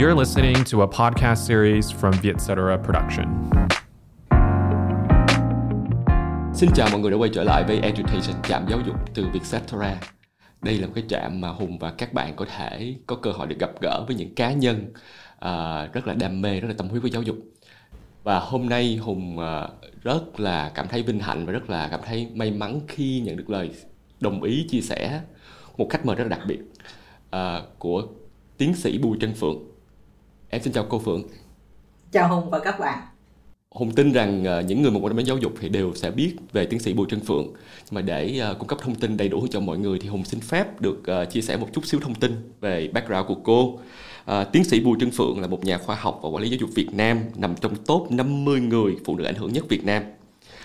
You're listening to a podcast series from Vietcetera Production. Xin chào mọi người đã quay trở lại với Education trạm giáo dục từ Vietcetera. Đây là một cái trạm mà Hùng và các bạn có thể có cơ hội được gặp gỡ với những cá nhân uh, rất là đam mê, rất là tâm huyết với giáo dục. Và hôm nay Hùng uh, rất là cảm thấy vinh hạnh và rất là cảm thấy may mắn khi nhận được lời đồng ý chia sẻ một khách mời rất là đặc biệt uh, của tiến sĩ Bùi Trân Phượng. Em xin chào cô Phượng. Chào Hùng và các bạn. Hùng tin rằng uh, những người một quan đến giáo dục thì đều sẽ biết về tiến sĩ Bùi Trân Phượng. Nhưng mà để uh, cung cấp thông tin đầy đủ cho mọi người thì Hùng xin phép được uh, chia sẻ một chút xíu thông tin về background của cô. À, tiến sĩ Bùi Trân Phượng là một nhà khoa học và quản lý giáo dục Việt Nam nằm trong top 50 người phụ nữ ảnh hưởng nhất Việt Nam.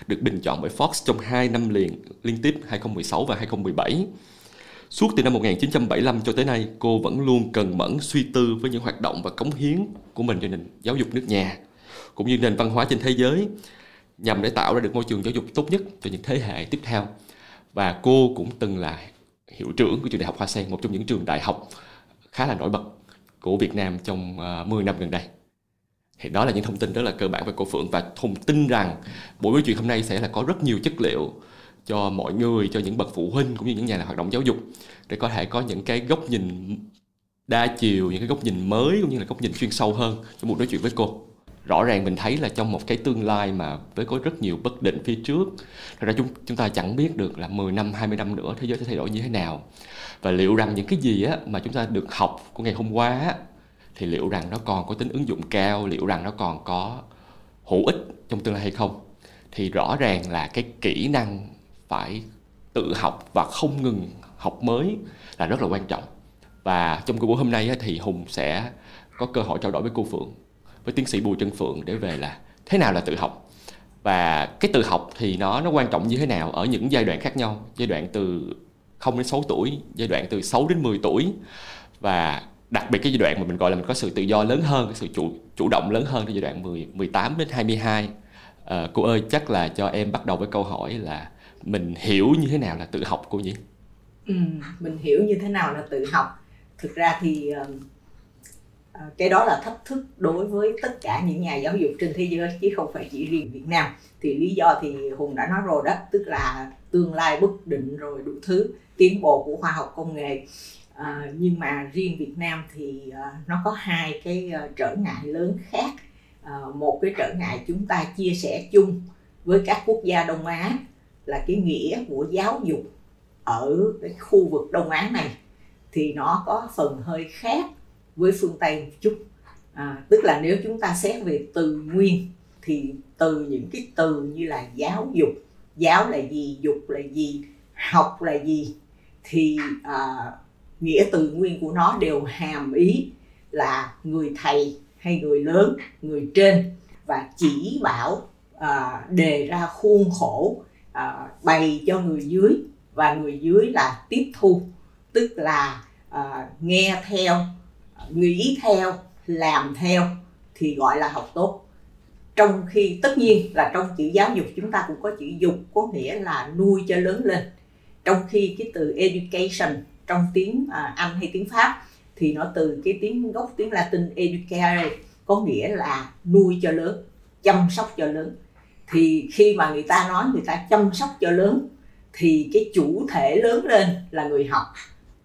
Được bình chọn bởi Fox trong 2 năm liền liên tiếp 2016 và 2017. Suốt từ năm 1975 cho tới nay, cô vẫn luôn cần mẫn suy tư với những hoạt động và cống hiến của mình cho nền giáo dục nước nhà, cũng như nền văn hóa trên thế giới, nhằm để tạo ra được môi trường giáo dục tốt nhất cho những thế hệ tiếp theo. Và cô cũng từng là hiệu trưởng của trường Đại học Hoa Sen, một trong những trường đại học khá là nổi bật của Việt Nam trong ờ, 10 năm gần đây. Thì đó là những thông tin rất là cơ bản về cô Phượng và thùng tin rằng buổi nói chuyện hôm nay sẽ là có rất nhiều chất liệu cho mọi người, cho những bậc phụ huynh cũng như những nhà hoạt động giáo dục để có thể có những cái góc nhìn đa chiều, những cái góc nhìn mới cũng như là góc nhìn chuyên sâu hơn trong buổi nói chuyện với cô. Rõ ràng mình thấy là trong một cái tương lai mà với có rất nhiều bất định phía trước, thật ra chúng chúng ta chẳng biết được là 10 năm, 20 năm nữa thế giới sẽ thay đổi như thế nào. Và liệu rằng những cái gì á mà chúng ta được học của ngày hôm qua á thì liệu rằng nó còn có tính ứng dụng cao, liệu rằng nó còn có hữu ích trong tương lai hay không? Thì rõ ràng là cái kỹ năng phải tự học và không ngừng học mới là rất là quan trọng. Và trong cái buổi hôm nay thì hùng sẽ có cơ hội trao đổi với cô phượng với tiến sĩ bùi trân phượng để về là thế nào là tự học. Và cái tự học thì nó nó quan trọng như thế nào ở những giai đoạn khác nhau giai đoạn từ 0 đến 6 tuổi giai đoạn từ 6 đến 10 tuổi. Và đặc biệt cái giai đoạn mà mình gọi là mình có sự tự do lớn hơn cái sự chủ chủ động lớn hơn trong giai đoạn 10 18 đến 22 à, ờ, cô ơi chắc là cho em bắt đầu với câu hỏi là mình hiểu như thế nào là tự học cô nhỉ? Ừ, mình hiểu như thế nào là tự học. Thực ra thì uh, cái đó là thách thức đối với tất cả những nhà giáo dục trên thế giới chứ không phải chỉ riêng Việt Nam. Thì lý do thì hùng đã nói rồi đó tức là tương lai bất định rồi đủ thứ tiến bộ của khoa học công nghệ. À, nhưng mà riêng Việt Nam thì uh, nó có hai cái uh, trở ngại lớn khác. Uh, một cái trở ngại chúng ta chia sẻ chung với các quốc gia Đông Á là cái nghĩa của giáo dục ở cái khu vực Đông Á này thì nó có phần hơi khác với phương Tây một chút. À, tức là nếu chúng ta xét về từ nguyên thì từ những cái từ như là giáo dục giáo là gì dục là gì học là gì thì à, nghĩa từ nguyên của nó đều hàm ý là người thầy hay người lớn người trên và chỉ bảo à, đề ra khuôn khổ à, bày cho người dưới và người dưới là tiếp thu. Tức là à, nghe theo nghĩ theo làm theo thì gọi là học tốt. Trong khi tất nhiên là trong chữ giáo dục chúng ta cũng có chữ dục có nghĩa là nuôi cho lớn lên. Trong khi cái từ education trong tiếng à, anh hay tiếng pháp thì nó từ cái tiếng gốc tiếng latin educare có nghĩa là nuôi cho lớn chăm sóc cho lớn thì khi mà người ta nói người ta chăm sóc cho lớn thì cái chủ thể lớn lên là người học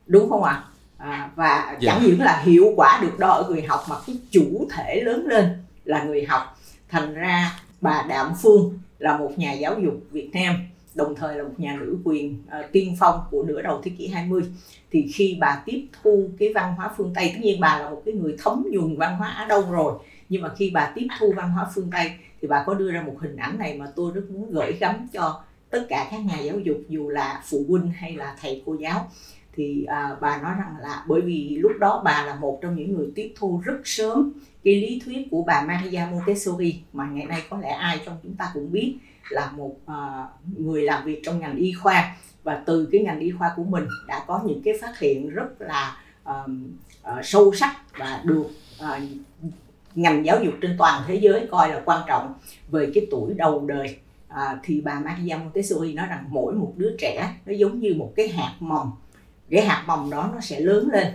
đúng không ạ à? và. Dạ. chẳng những là hiệu quả được đo ở người học mà cái chủ thể lớn lên là người học thành ra bà đạm phương là một nhà giáo dục việt nam đồng thời là một nhà nữ quyền uh, tiên phong của nửa đầu thế kỷ 20 thì khi bà tiếp thu cái văn hóa phương Tây tất nhiên bà là một cái người thấm nhuần văn hóa Á Đông rồi nhưng mà khi bà tiếp thu văn hóa phương Tây thì bà có đưa ra một hình ảnh này mà tôi rất muốn gửi gắm cho tất cả các nhà giáo dục dù là phụ huynh hay là thầy cô giáo. Thì à, bà nói rằng là bởi vì lúc đó bà là một trong những người tiếp thu rất sớm cái lý thuyết của bà Maria Montessori mà ngày nay có lẽ ai trong chúng ta cũng biết là một à, người làm việc trong ngành y khoa. Và từ cái ngành y khoa của mình đã có những cái phát hiện rất là à, à, sâu sắc và được à, ngành giáo dục trên toàn thế giới coi là quan trọng về cái tuổi đầu đời. À, thì bà Maria Montessori nói rằng mỗi một đứa trẻ nó giống như một cái hạt mầm. Cái hạt mầm đó nó sẽ lớn lên.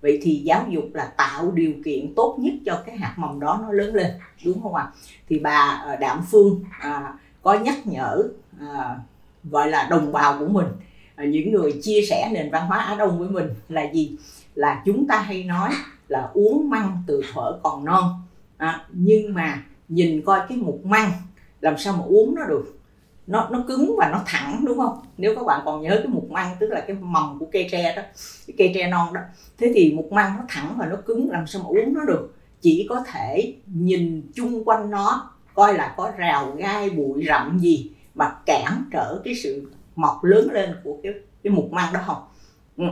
Vậy thì giáo dục là tạo điều kiện tốt nhất cho cái hạt mầm đó nó lớn lên đúng không ạ? Thì bà à, đạm phương à, có nhắc nhở à, gọi là đồng bào của mình à, những người chia sẻ nền văn hóa á đông với mình là gì? Là chúng ta hay nói là uống măng từ thuở còn non. À, nhưng mà nhìn coi cái mục măng làm sao mà uống nó được? Nó nó cứng và nó thẳng đúng không? Nếu các bạn còn nhớ cái mục măng tức là cái mầm của cây tre đó cái cây tre non đó thế thì mục măng nó thẳng và nó cứng làm sao mà uống nó được? Chỉ có thể nhìn chung quanh nó coi là có rào gai bụi rậm gì mà cản trở cái sự mọc lớn lên của cái cái mục măng đó không? Ừ.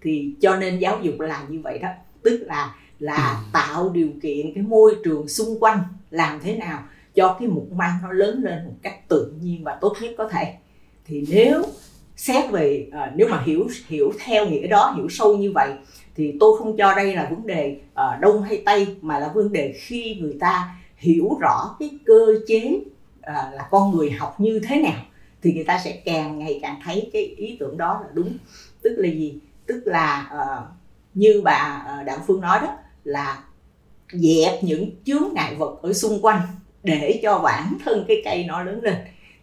thì cho nên giáo dục là như vậy đó tức là là ừ. tạo điều kiện cái môi trường xung quanh làm thế nào cho cái mục măng nó lớn lên một cách tự nhiên và tốt nhất có thể. Thì nếu xét về à, nếu mà hiểu hiểu theo nghĩa đó hiểu sâu như vậy thì tôi không cho đây là vấn đề à, đông hay tây mà là vấn đề khi người ta hiểu rõ cái cơ chế à, là con người học như thế nào thì người ta sẽ càng ngày càng thấy cái ý tưởng đó là đúng. Tức là gì? Tức là à, như bà à, đặng phương nói đó là dẹp những chướng ngại vật ở xung quanh để cho bản thân cái cây nó lớn lên.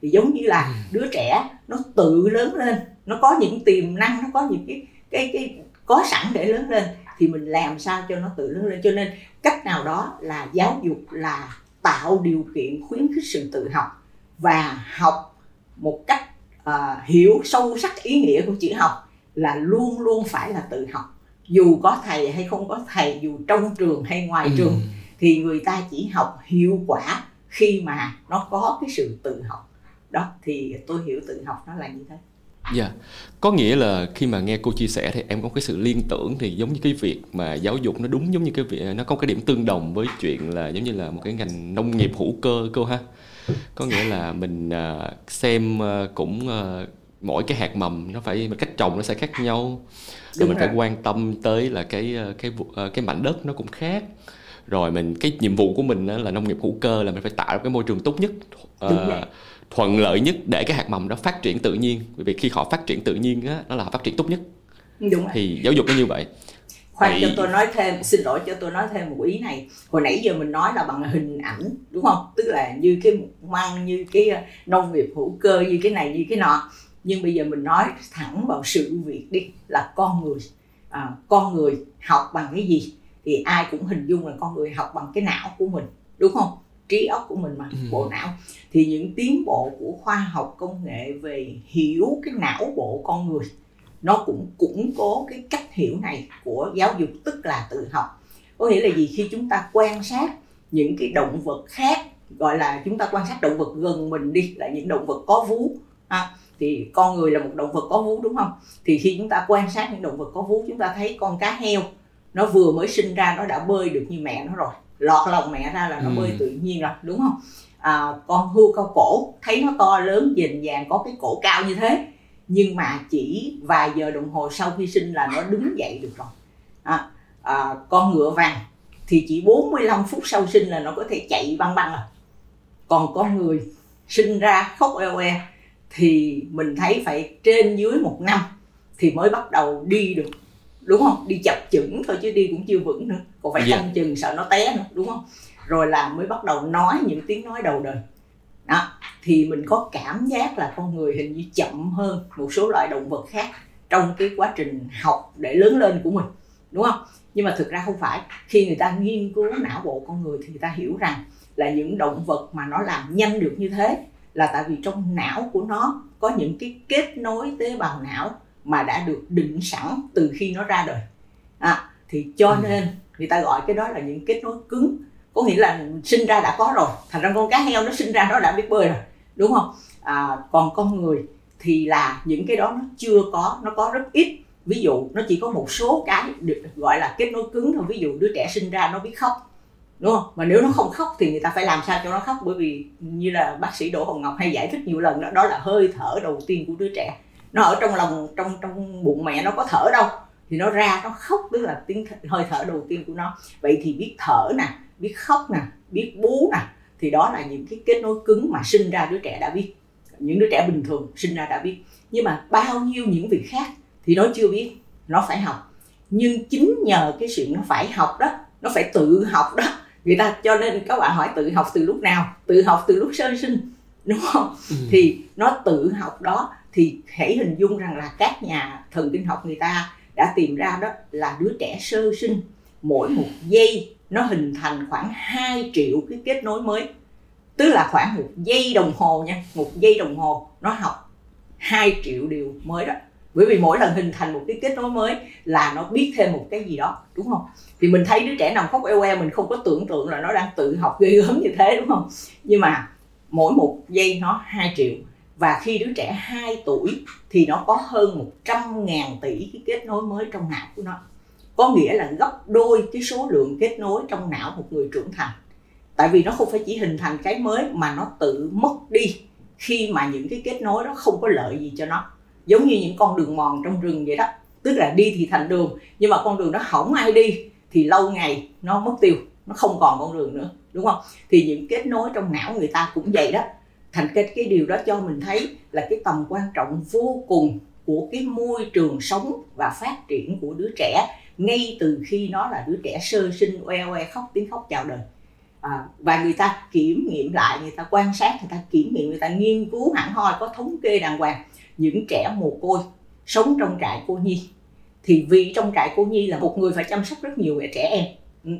Thì giống như là ừ. đứa trẻ nó tự lớn lên nó có những tiềm năng nó có những cái cái cái có sẵn để lớn lên thì mình làm sao cho nó tự lớn lên. Cho nên cách nào đó là giáo dục là tạo điều kiện khuyến khích sự tự học và học một cách uh, hiểu sâu sắc ý nghĩa của chữ học là luôn luôn phải là tự học dù có thầy hay không có thầy dù trong trường hay ngoài ừ. trường thì người ta chỉ học hiệu quả khi mà nó có cái sự tự học đó thì tôi hiểu tự học nó là như thế Dạ, yeah. có nghĩa là khi mà nghe cô chia sẻ thì em có cái sự liên tưởng thì giống như cái việc mà giáo dục nó đúng giống như cái việc nó có cái điểm tương đồng với chuyện là giống như là một cái ngành nông nghiệp hữu cơ cô ha. Có nghĩa là mình à, xem à, cũng à, mỗi cái hạt mầm nó phải cách trồng nó sẽ khác nhau. Rồi mình phải quan tâm tới là cái cái cái mảnh đất nó cũng khác. Rồi mình cái nhiệm vụ của mình là nông nghiệp hữu cơ là mình phải tạo cái môi trường tốt nhất uh, thuận lợi nhất để cái hạt mầm nó phát triển tự nhiên. Bởi vì khi họ phát triển tự nhiên á nó là họ phát triển tốt nhất. Đúng rồi. thì giáo dục nó như vậy. Khoan vậy... cho tôi nói thêm xin lỗi cho tôi nói thêm một ý này. Hồi nãy giờ mình nói là bằng hình ảnh đúng không? Tức là như cái măng như cái ờ, nông nghiệp hữu cơ như cái này như cái nọ nhưng bây giờ mình nói thẳng vào sự việc đi là con người à, con người học bằng cái gì thì ai cũng hình dung là con người học bằng cái não của mình đúng không trí óc của mình mà ừ. bộ não thì những tiến bộ của khoa học công nghệ về hiểu cái não bộ con người nó cũng củng cố cái cách hiểu này của giáo dục tức là tự học có nghĩa là gì khi chúng ta quan sát những cái động vật khác gọi là chúng ta quan sát động vật gần mình đi là những động vật có vú ha. Thì con người là một động vật có vú đúng không? Thì khi chúng ta quan sát những động vật có vú chúng ta thấy con cá heo nó vừa mới sinh ra nó đã bơi được như mẹ nó rồi. Lọt lòng mẹ ra là nó ừ. bơi tự nhiên rồi đúng không? À, con hươu cao cổ thấy nó to lớn dình dàng có cái cổ cao như thế. Nhưng mà chỉ vài giờ đồng hồ sau khi sinh là nó đứng dậy được rồi. À, à, con ngựa vàng thì chỉ 45 phút sau sinh là nó có thể chạy băng băng rồi còn con người sinh ra khóc eo e thì mình thấy phải trên dưới một năm thì mới bắt đầu đi được đúng không? Đi chập chững thôi chứ đi cũng chưa vững nữa. Còn phải yeah. Dạ. canh chừng sợ nó té nữa đúng không? Rồi là mới bắt đầu nói những tiếng nói đầu đời. Đó thì mình có cảm giác là con người hình như chậm hơn một số loại động vật khác trong cái quá trình học để lớn lên của mình đúng không? Nhưng mà thực ra không phải. Khi người ta nghiên cứu não bộ con người thì người ta hiểu rằng là những động vật mà nó làm nhanh được như thế là tại vì trong não của nó có những cái kết nối tế bào não mà đã được định sẵn từ khi nó ra đời. À, thì cho ừ. nên người ta gọi cái đó là những kết nối cứng. Có nghĩa là sinh ra đã có rồi thành ra con cá heo nó sinh ra nó đã biết bơi rồi đúng không? À, còn con người thì là những cái đó nó chưa có nó có rất ít. Ví dụ nó chỉ có một số cái được gọi là kết nối cứng thôi. Ví dụ đứa trẻ sinh ra nó biết khóc đúng không? Mà nếu nó không khóc thì người ta phải làm sao cho nó khóc? Bởi vì như là bác sĩ đỗ hồng ngọc hay giải thích nhiều lần đó đó là hơi thở đầu tiên của đứa trẻ. Nó ở trong lòng, trong trong bụng mẹ nó có thở đâu. Thì nó ra, nó khóc, tức là tiếng hơi thở đầu tiên của nó. Vậy thì biết thở nè, biết khóc nè, biết bú nè, thì đó là những cái kết nối cứng mà sinh ra đứa trẻ đã biết. Những đứa trẻ bình thường sinh ra đã biết. Nhưng mà bao nhiêu những việc khác thì nó chưa biết, nó phải học. Nhưng chính nhờ cái sự nó phải học đó, nó phải tự học đó người ta cho nên các bạn hỏi tự học từ lúc nào? Tự học từ lúc sơ sinh đúng không? Ừ. thì nó tự học đó thì hãy hình dung rằng là các nhà thần kinh học người ta đã tìm ra đó là đứa trẻ sơ sinh mỗi một giây nó hình thành khoảng 2 triệu cái kết nối mới. Tức là khoảng một giây đồng hồ nha một giây đồng hồ nó học 2 triệu điều mới đó bởi vì mỗi lần hình thành một cái kết nối mới là nó biết thêm một cái gì đó, đúng không? Thì mình thấy đứa trẻ nằm khóc eo eo, mình không có tưởng tượng là nó đang tự học ghê gớm như thế, đúng không? Nhưng mà mỗi một giây nó 2 triệu. Và khi đứa trẻ 2 tuổi thì nó có hơn 100 ngàn tỷ cái kết nối mới trong não của nó. Có nghĩa là gấp đôi cái số lượng kết nối trong não một người trưởng thành. Tại vì nó không phải chỉ hình thành cái mới mà nó tự mất đi khi mà những cái kết nối đó không có lợi gì cho nó giống như những con đường mòn trong rừng vậy đó. Tức là đi thì thành đường nhưng mà con đường đó không ai đi thì lâu ngày nó mất tiêu nó không còn con đường nữa đúng không? Thì những kết nối trong não người ta cũng vậy đó. Thành cái cái điều đó cho mình thấy là cái tầm quan trọng vô cùng của cái môi trường sống và phát triển của đứa trẻ ngay từ khi nó là đứa trẻ sơ sinh oe oe khóc tiếng khóc chào đời. À, và người ta kiểm nghiệm lại người ta quan sát người ta kiểm nghiệm người ta nghiên cứu hẳn hoi có thống kê đàng hoàng những trẻ mồ côi sống trong trại cô nhi. Thì vì trong trại cô nhi là một người phải chăm sóc rất nhiều trẻ em. Ừ.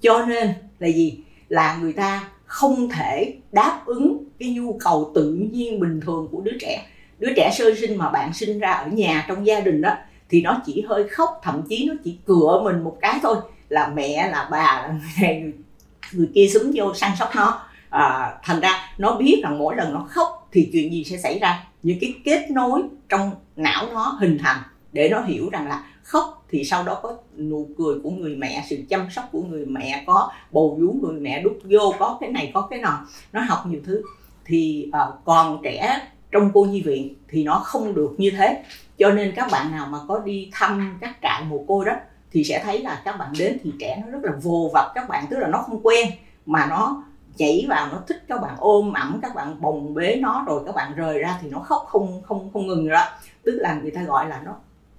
Cho nên là gì? Là người ta không thể đáp ứng cái nhu cầu tự nhiên bình thường của đứa trẻ. Đứa trẻ sơ sinh mà bạn sinh ra ở nhà trong gia đình đó thì nó chỉ hơi khóc thậm chí nó chỉ cựa mình một cái thôi là mẹ là bà là người này người, người kia xuống vô săn sóc nó. À, thành ra nó biết rằng mỗi lần nó khóc thì chuyện gì sẽ xảy ra? Những cái kết nối trong não nó hình thành để nó hiểu rằng là khóc thì sau đó có nụ cười của người mẹ sự chăm sóc của người mẹ có bầu vú người mẹ đút vô có cái này có cái nọ. Nó học nhiều thứ. Thì uh, còn trẻ trong cô nhi viện thì nó không được như thế. Cho nên các bạn nào mà có đi thăm các trại mồ côi đó thì sẽ thấy là các bạn đến thì trẻ nó rất là vô vập các bạn tức là nó không quen mà nó chỉ vào nó thích các bạn ôm ẩm, các bạn bồng bế nó rồi các bạn rời ra thì nó khóc không không không ngừng rồi tức là người ta gọi là nó,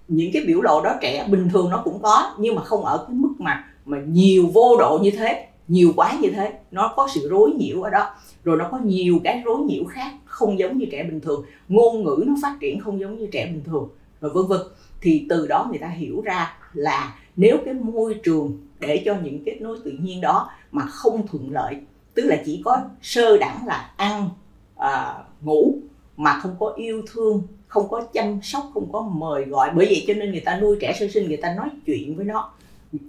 những cái biểu lộ đó trẻ bình thường nó cũng có, nhưng mà không ở cái mức mà mà nhiều vô độ như thế, nhiều quá như thế. Nó có sự rối nhiễu ở đó. Rồi nó có nhiều cái rối nhiễu khác, không giống như trẻ bình thường. Ngôn ngữ nó phát triển không giống như trẻ bình thường, rồi vân vân. Thì từ đó người ta hiểu ra là nếu cái môi trường để cho những kết nối tự nhiên đó mà không thuận lợi tức là chỉ có sơ đẳng là ăn à, ngủ mà không có yêu thương không có chăm sóc không có mời gọi. Bởi vậy cho nên người ta nuôi trẻ sơ sinh người ta nói chuyện với nó.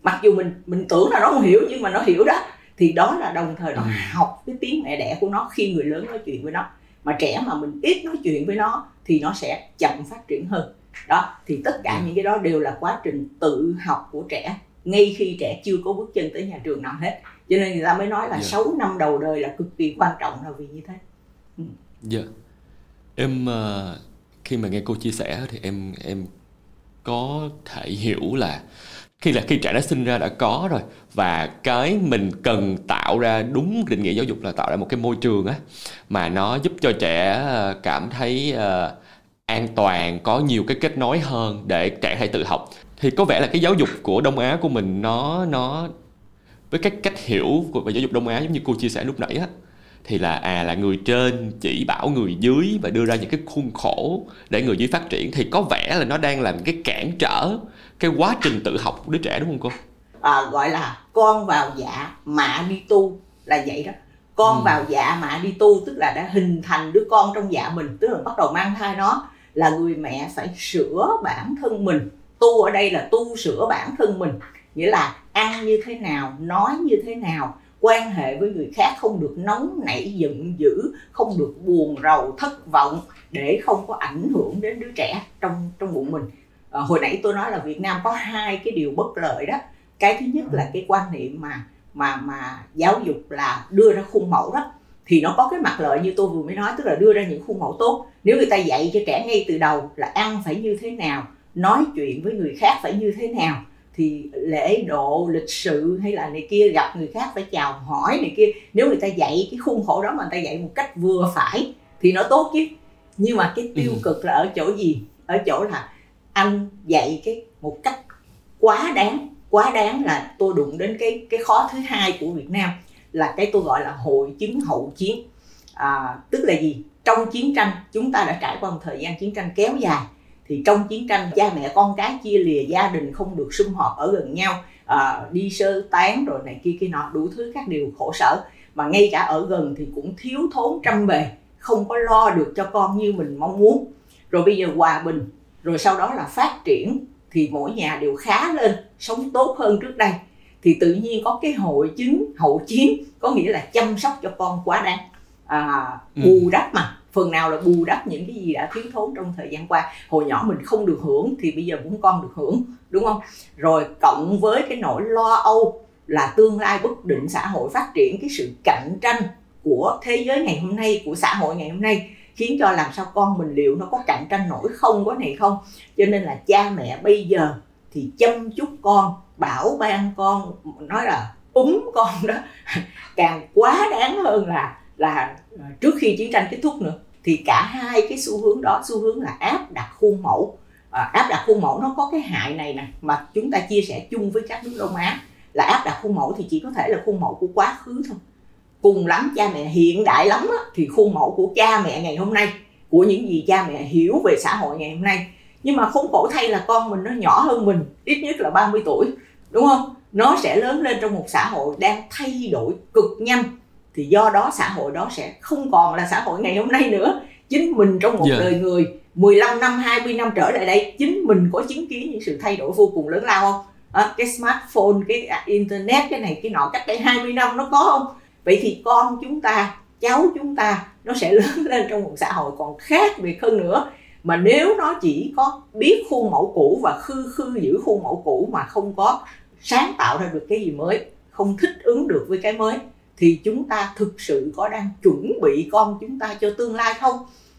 Mặc dù mình mình tưởng là nó không hiểu nhưng mà nó hiểu đó. Thì đó là đồng thời nó ừ. học cái tiếng mẹ đẻ của nó khi người lớn nói chuyện với nó. Mà trẻ mà mình ít nói chuyện với nó thì nó sẽ chậm phát triển hơn. Đó thì tất cả ừ. những cái đó đều là quá trình tự học của trẻ ngay khi trẻ chưa có bước chân tới nhà trường nào hết cho nên người ta mới nói là yeah. Dạ. 6 năm đầu đời là cực kỳ quan trọng là vì như thế ừ. dạ yeah. em uh, khi mà nghe cô chia sẻ thì em em có thể hiểu là khi là khi trẻ đã sinh ra đã có rồi và cái mình cần tạo ra đúng định nghĩa giáo dục là tạo ra một cái môi trường á mà nó giúp cho trẻ ờ, cảm thấy uh, an toàn có nhiều cái kết nối hơn để trẻ hay tự học thì có vẻ là cái giáo dục của đông á của mình nó nó với cái cách hiểu của về giáo dục đông á giống như cô chia sẻ lúc nãy á thì là à là người trên chỉ bảo người dưới và đưa ra những cái khuôn khổ để người dưới phát triển. Thì có vẻ là nó đang làm cái cản trở cái quá trình tự học của đứa trẻ đúng không cô? À, gọi là con vào dạ mạ đi tu là vậy đó. Con ừ. vào dạ mạ đi tu tức là đã hình thành đứa con trong dạ mình tức là bắt đầu mang thai nó là người mẹ phải sửa bản thân mình. Tu ở đây là tu sửa bản thân mình nghĩa là ăn như thế nào nói như thế nào quan hệ với người khác không được nóng nảy giận dữ không được buồn rầu thất vọng để không có ảnh hưởng đến đứa trẻ trong trong bụng mình. À, hồi nãy tôi nói là Việt Nam có hai cái điều bất lợi đó. Cái thứ nhất là cái quan niệm mà mà mà giáo dục là đưa ra khuôn mẫu đó. Thì nó có cái mặt lợi như tôi vừa mới nói tức là đưa ra những khuôn mẫu tốt. Nếu người ta dạy cho trẻ ngay từ đầu là ăn phải như thế nào nói chuyện với người khác phải như thế nào thì lễ độ lịch sự hay là này kia gặp người khác phải chào hỏi này kia. Nếu người ta dạy cái khuôn khổ đó mà người ta dạy một cách vừa phải thì nó tốt chứ. Nhưng mà cái tiêu ừ. cực là ở chỗ gì? Ở chỗ là anh dạy cái một cách quá đáng. Quá đáng là tôi đụng đến cái cái khó thứ hai của Việt Nam là cái tôi gọi là hội chứng hậu chiến. À, tức là gì? Trong chiến tranh chúng ta đã trải qua một thời gian chiến tranh kéo dài thì trong chiến tranh cha mẹ con cái chia lìa gia đình không được sum họp ở gần nhau à, đi sơ tán rồi này kia kia nọ đủ thứ các điều khổ sở. Mà ngay cả ở gần thì cũng thiếu thốn trăm bề không có lo được cho con như mình mong muốn. Rồi bây giờ hòa bình rồi sau đó là phát triển thì mỗi nhà đều khá lên sống tốt hơn trước đây. Thì tự nhiên có cái hội chứng hậu chiến có nghĩa là chăm sóc cho con quá đáng. À, ừ. bù đắp mà phần nào là bù đắp những cái gì đã thiếu thốn trong thời gian qua. Hồi nhỏ mình không được hưởng thì bây giờ muốn con được hưởng, đúng không? Rồi cộng với cái nỗi lo âu là tương lai bất định, xã hội phát triển, cái sự cạnh tranh của thế giới ngày hôm nay, của xã hội ngày hôm nay khiến cho làm sao con mình liệu nó có cạnh tranh nổi không, có này không? Cho nên là cha mẹ bây giờ thì chăm chút con, bảo ban con, nói là úm con đó. Càng quá đáng hơn là là ờ, trước khi chiến tranh kết thúc nữa thì cả hai cái xu hướng đó xu hướng là áp đặt khuôn mẫu. À, áp đặt khuôn mẫu nó có cái hại này nè mà chúng ta chia sẻ chung với các nước Đông Á là áp đặt khuôn mẫu thì chỉ có thể là khuôn mẫu của quá khứ thôi. Cùng lắm cha mẹ hiện đại lắm á, thì khuôn mẫu của cha mẹ ngày hôm nay của những gì cha mẹ hiểu về xã hội ngày hôm nay. Nhưng mà khốn khổ thay là con mình nó nhỏ hơn mình ít nhất là 30 tuổi đúng không? Nó sẽ lớn lên trong một xã hội đang thay đổi cực nhanh thì do đó xã hội đó sẽ không còn là xã hội ngày hôm nay nữa chính mình trong một yeah. Dạ. đời người 15 năm 20 năm trở lại đây chính mình có chứng kiến những sự thay đổi vô cùng lớn lao không à, cái smartphone cái internet cái này cái nọ cách đây 20 năm nó có không vậy thì con chúng ta cháu chúng ta nó sẽ lớn lên trong một xã hội còn khác biệt hơn nữa mà nếu nó chỉ có biết khuôn mẫu cũ và khư khư giữ khuôn mẫu cũ mà không có sáng tạo ra được cái gì mới không thích ứng được với cái mới thì chúng ta thực sự có đang chuẩn bị con chúng ta cho tương lai không?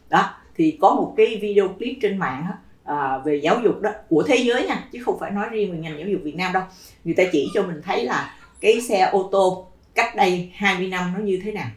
Đó thì có một cái video clip trên mạng à, về giáo dục đó của thế giới nha chứ không phải nói riêng về ngành giáo dục Việt Nam đâu. Người ta chỉ cho mình thấy là cái xe ô tô cách đây 20 năm nó như thế nào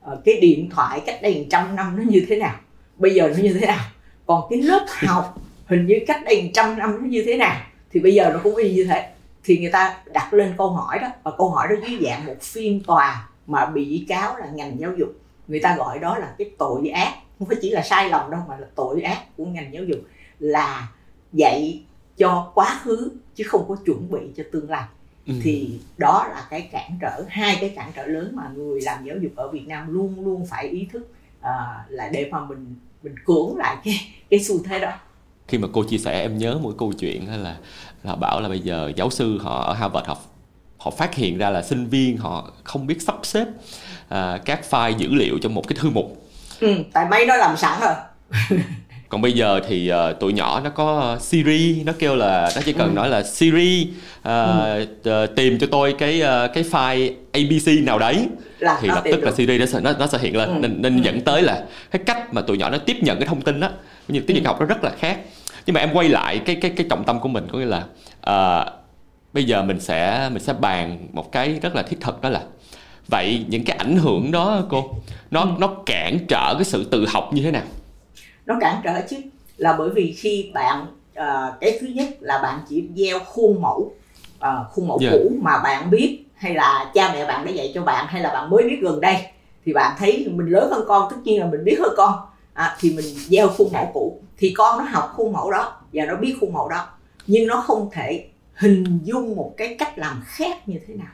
à, cái điện thoại cách đây trăm năm nó như thế nào bây giờ nó như thế nào còn cái lớp học hình như cách đây trăm năm nó như thế nào thì bây giờ nó cũng y như thế. Thì người ta đặt lên câu hỏi đó và câu hỏi đó dưới dạng một phiên tòa mà bị cáo là ngành giáo dục. Người ta gọi đó là cái tội ác. Không phải chỉ là sai lầm đâu mà là tội ác của ngành giáo dục. Là dạy cho quá khứ chứ không có chuẩn bị cho tương lai. Ừ. thì đó là cái cản trở hai cái cản trở lớn mà người làm giáo dục ở Việt Nam luôn luôn phải ý thức à, là để mà mình mình cưỡng lại cái cái xu thế đó. Khi mà cô chia sẻ em nhớ một câu chuyện là là bảo là bây giờ giáo sư họ ở Harvard học họ phát hiện ra là sinh viên họ không biết sắp xếp uh, các file dữ liệu trong một cái thư mục ừ, tại mấy nó làm sẵn rồi còn bây giờ thì uh, tụi nhỏ nó có Siri nó kêu là nó chỉ cần ừ. nói là Siri uh, ừ. uh, tìm cho tôi cái uh, cái file ABC nào đấy là thì lập tức là Siri nó sẽ nó, nó sẽ hiện lên ừ. nên nên ừ. dẫn tới là cái cách mà tụi nhỏ nó tiếp nhận cái thông tin đó như tiếng ừ. học nó rất là khác nhưng mà em quay lại cái cái cái trọng tâm của mình có nghĩa là uh, bây giờ mình sẽ mình sẽ bàn một cái rất là thiết thực đó là vậy những cái ảnh hưởng đó cô nó ừ. nó cản trở cái sự tự học như thế nào nó cản trở chứ là bởi vì khi bạn uh, cái thứ nhất là bạn chỉ gieo khuôn mẫu uh, khuôn mẫu yeah. Dạ. cũ mà bạn biết hay là cha mẹ bạn đã dạy cho bạn hay là bạn mới biết gần đây thì bạn thấy mình lớn hơn con tất nhiên là mình biết hơn con à, thì mình gieo khuôn mẫu cũ thì con nó học khuôn mẫu đó và nó biết khuôn mẫu đó nhưng nó không thể hình dung một cái cách làm khác như thế nào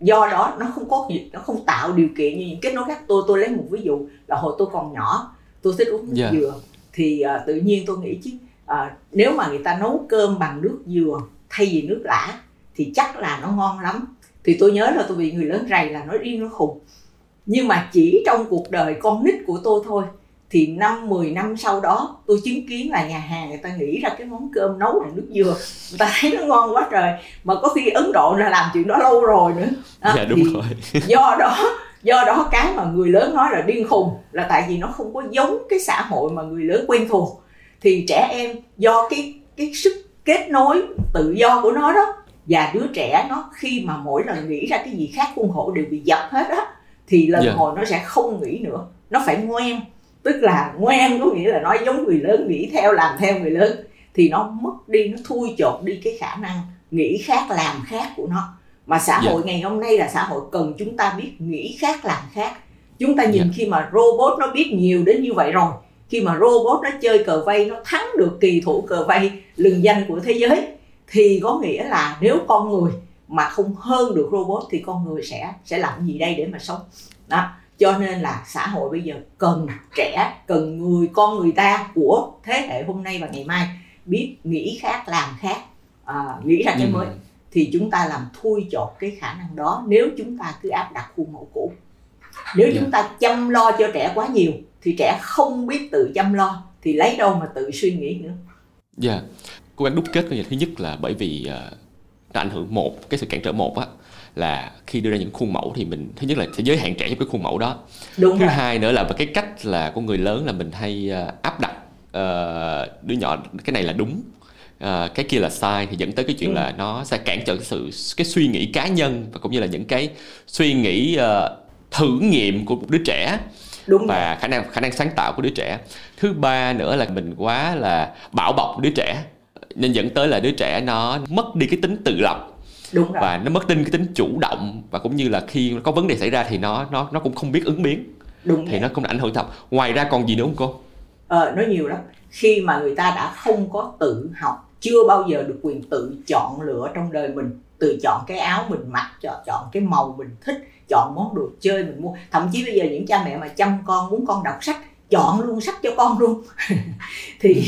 do đó nó không có nó không tạo điều kiện như những kết nối khác tôi tôi lấy một ví dụ là hồi tôi còn nhỏ tôi thích uống nước yeah. Dạ. dừa thì uh, tự nhiên tôi nghĩ chứ uh, nếu mà người ta nấu cơm bằng nước dừa thay vì nước lã thì chắc là nó ngon lắm thì tôi nhớ là tôi bị người lớn rầy là nói điên nó khùng nhưng mà chỉ trong cuộc đời con nít của tôi thôi thì năm 10 năm sau đó tôi chứng kiến là nhà hàng người ta nghĩ ra cái món cơm nấu bằng nước dừa. Người ta thấy nó ngon quá trời. Mà có khi ấn độ là làm chuyện đó lâu rồi nữa. À, dạ đúng rồi. do đó do đó cái mà người lớn nói là điên khùng là tại vì nó không có giống cái xã hội mà người lớn quen thuộc. Thì trẻ em do cái cái sức kết nối tự do của nó đó và đứa trẻ nó khi mà mỗi lần nghĩ ra cái gì khác khuôn khổ đều bị dập hết á thì lần yeah. Dạ. hồi nó sẽ không nghĩ nữa. Nó phải ngoan tức là ngoan có nghĩa là nói giống người lớn nghĩ theo làm theo người lớn. Thì nó mất đi nó thui chột đi cái khả năng nghĩ khác làm khác của nó. Mà xã hội yeah. ngày hôm nay là xã hội cần chúng ta biết nghĩ khác làm khác. Chúng ta nhìn yeah. khi mà robot nó biết nhiều đến như vậy rồi khi mà robot nó chơi cờ vây nó thắng được kỳ thủ cờ vây lừng danh của thế giới thì có nghĩa là nếu con người mà không hơn được robot thì con người sẽ sẽ làm gì đây để mà sống? Đó cho nên là xã hội bây giờ cần trẻ cần người con người ta của thế hệ hôm nay và ngày mai biết nghĩ khác làm khác à, nghĩ ra cái ừ. mới thì chúng ta làm thui chột cái khả năng đó nếu chúng ta cứ áp đặt khuôn mẫu cũ nếu yeah. Dạ. chúng ta chăm lo cho trẻ quá nhiều thì trẻ không biết tự chăm lo thì lấy đâu mà tự suy nghĩ nữa dạ yeah. cô anh đúc kết cái thứ nhất là bởi vì uh, nó ảnh hưởng một cái sự cản trở một á là khi đưa ra những khuôn mẫu thì mình thứ nhất là sẽ giới hạn trẻ trong cái khuôn mẫu đó Đúng thứ rồi. hai nữa là cái cách là của người lớn là mình hay uh, áp đặt uh, đứa nhỏ cái này là đúng uh, cái kia là sai thì dẫn tới cái chuyện ừ. là nó sẽ cản trở cái sự cái suy nghĩ cá nhân và cũng như là những cái suy nghĩ uh, thử nghiệm của một đứa trẻ Đúng và rồi. khả năng khả năng sáng tạo của đứa trẻ thứ ba nữa là mình quá là bảo bọc đứa trẻ nên dẫn tới là đứa trẻ nó mất đi cái tính tự lập Đúng rồi. và nó mất đi cái tính chủ động và cũng như là khi có vấn đề xảy ra thì nó nó nó cũng không biết ứng biến. Đúng thì vậy. nó cũng ảnh hưởng tập ngoài ra còn gì nữa không cô? Ờ, nó nhiều lắm. Khi mà người ta đã không có tự học chưa bao giờ được quyền tự chọn lựa trong đời mình tự chọn cái áo mình mặc chọn chọn cái màu mình thích chọn món đồ chơi mình mua. Thậm chí bây giờ những cha mẹ mà chăm con muốn con đọc sách chọn luôn sách cho con luôn. Thì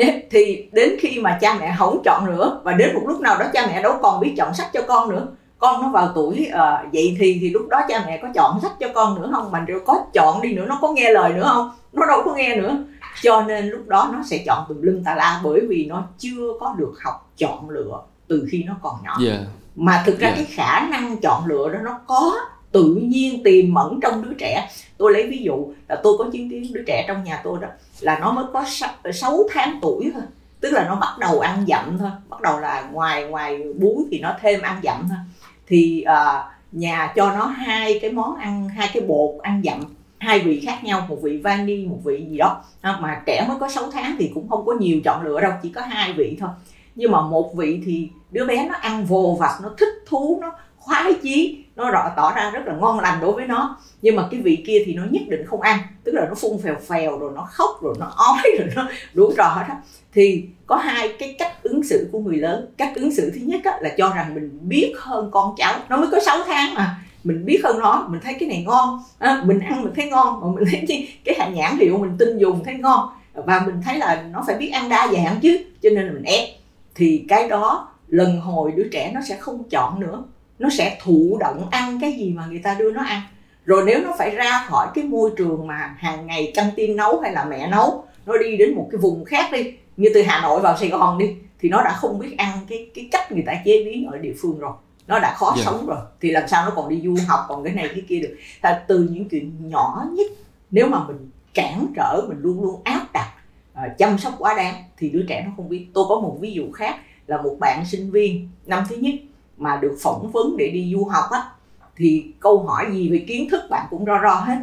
thì thì đến khi mà cha mẹ không chọn nữa và đến một lúc nào đó cha mẹ đâu còn biết chọn sách cho con nữa. Con nó vào tuổi uh, dậy thì thì lúc đó cha mẹ có chọn sách cho con nữa không? Mà có chọn đi nữa nó có nghe lời nữa không? Nó đâu có nghe nữa. Cho nên lúc đó nó sẽ chọn tùm lum tà la bởi vì nó chưa có được học chọn lựa từ khi nó còn nhỏ. Yeah. mà thực ra Yeah. cái khả năng chọn lựa đó nó có tự nhiên tiềm mẫn trong đứa trẻ tôi lấy ví dụ là tôi có chứng kiến đứa trẻ trong nhà tôi đó là nó mới có 6 tháng tuổi thôi. Tức là nó bắt đầu ăn dặm thôi bắt đầu là ngoài ngoài bú thì nó thêm ăn dặm thôi. Thì à, nhà cho nó hai cái món ăn hai cái bột ăn dặm hai vị khác nhau một vị vani một vị gì đó. À, mà trẻ mới có 6 tháng thì cũng không có nhiều chọn lựa đâu chỉ có hai vị thôi. Nhưng mà một vị thì đứa bé nó ăn vồ vặt nó thích thú nó khoái chí nó rõ tỏ ra rất là ngon lành đối với nó. Nhưng mà cái vị kia thì nó nhất định không ăn. Tức là nó phun phèo phèo rồi nó khóc rồi nó ói rồi nó đủ trò hết á. Thì có hai cái cách ứng xử của người lớn. Cách ứng xử thứ nhất á, là cho rằng mình biết hơn con cháu. Nó mới có 6 tháng mà. Mình biết hơn nó mình thấy cái này ngon. À, mình ăn mình thấy ngon mà mình thấy cái, cái hàng nhãn hiệu mình tin dùng thấy ngon. Và mình thấy là nó phải biết ăn đa dạng chứ cho nên là mình ép. Thì cái đó lần hồi đứa trẻ nó sẽ không chọn nữa nó sẽ thụ động ăn cái gì mà người ta đưa nó ăn. Rồi nếu nó phải ra khỏi cái môi trường mà hàng ngày căng tin nấu hay là mẹ nấu nó đi đến một cái vùng khác đi như từ hà nội vào sài gòn đi thì nó đã không biết ăn cái cái cách người ta chế biến ở địa phương rồi. Nó đã khó Dạ. sống rồi. Thì làm sao nó còn đi du học còn cái này cái kia được. Là từ những chuyện nhỏ nhất nếu mà mình cản trở mình luôn luôn áp đặt ờ, chăm sóc quá đáng thì đứa trẻ nó không biết. Tôi có một ví dụ khác là một bạn sinh viên năm thứ nhất mà được phỏng vấn để đi du học á, thì câu hỏi gì về kiến thức bạn cũng ro ro hết.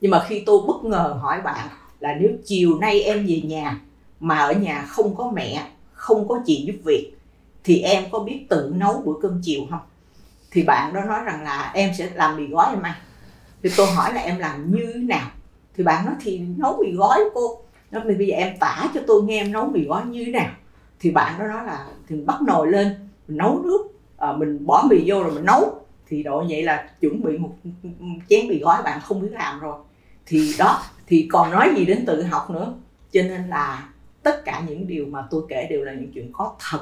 Nhưng mà khi tôi bất ngờ hỏi bạn là nếu chiều nay em về nhà mà ở nhà không có mẹ, không có chị giúp việc, thì em có biết tự nấu bữa cơm chiều không? Thì bạn đó nói rằng là em sẽ làm mì gói em ăn. Thì tôi hỏi là em làm như thế nào? Thì bạn nói thì nấu mì gói cô. Nó bây giờ em tả cho tôi nghe em nấu mì gói như thế nào. Thì bạn đó nói là, thì bắt nồi lên, nấu nước à, mình bỏ mì vô rồi mình nấu. Thì độ vậy là chuẩn bị một chén mì gói bạn không biết làm rồi. Thì đó thì còn nói gì đến tự học nữa. Cho nên là tất cả những điều mà tôi kể đều là những chuyện có thật.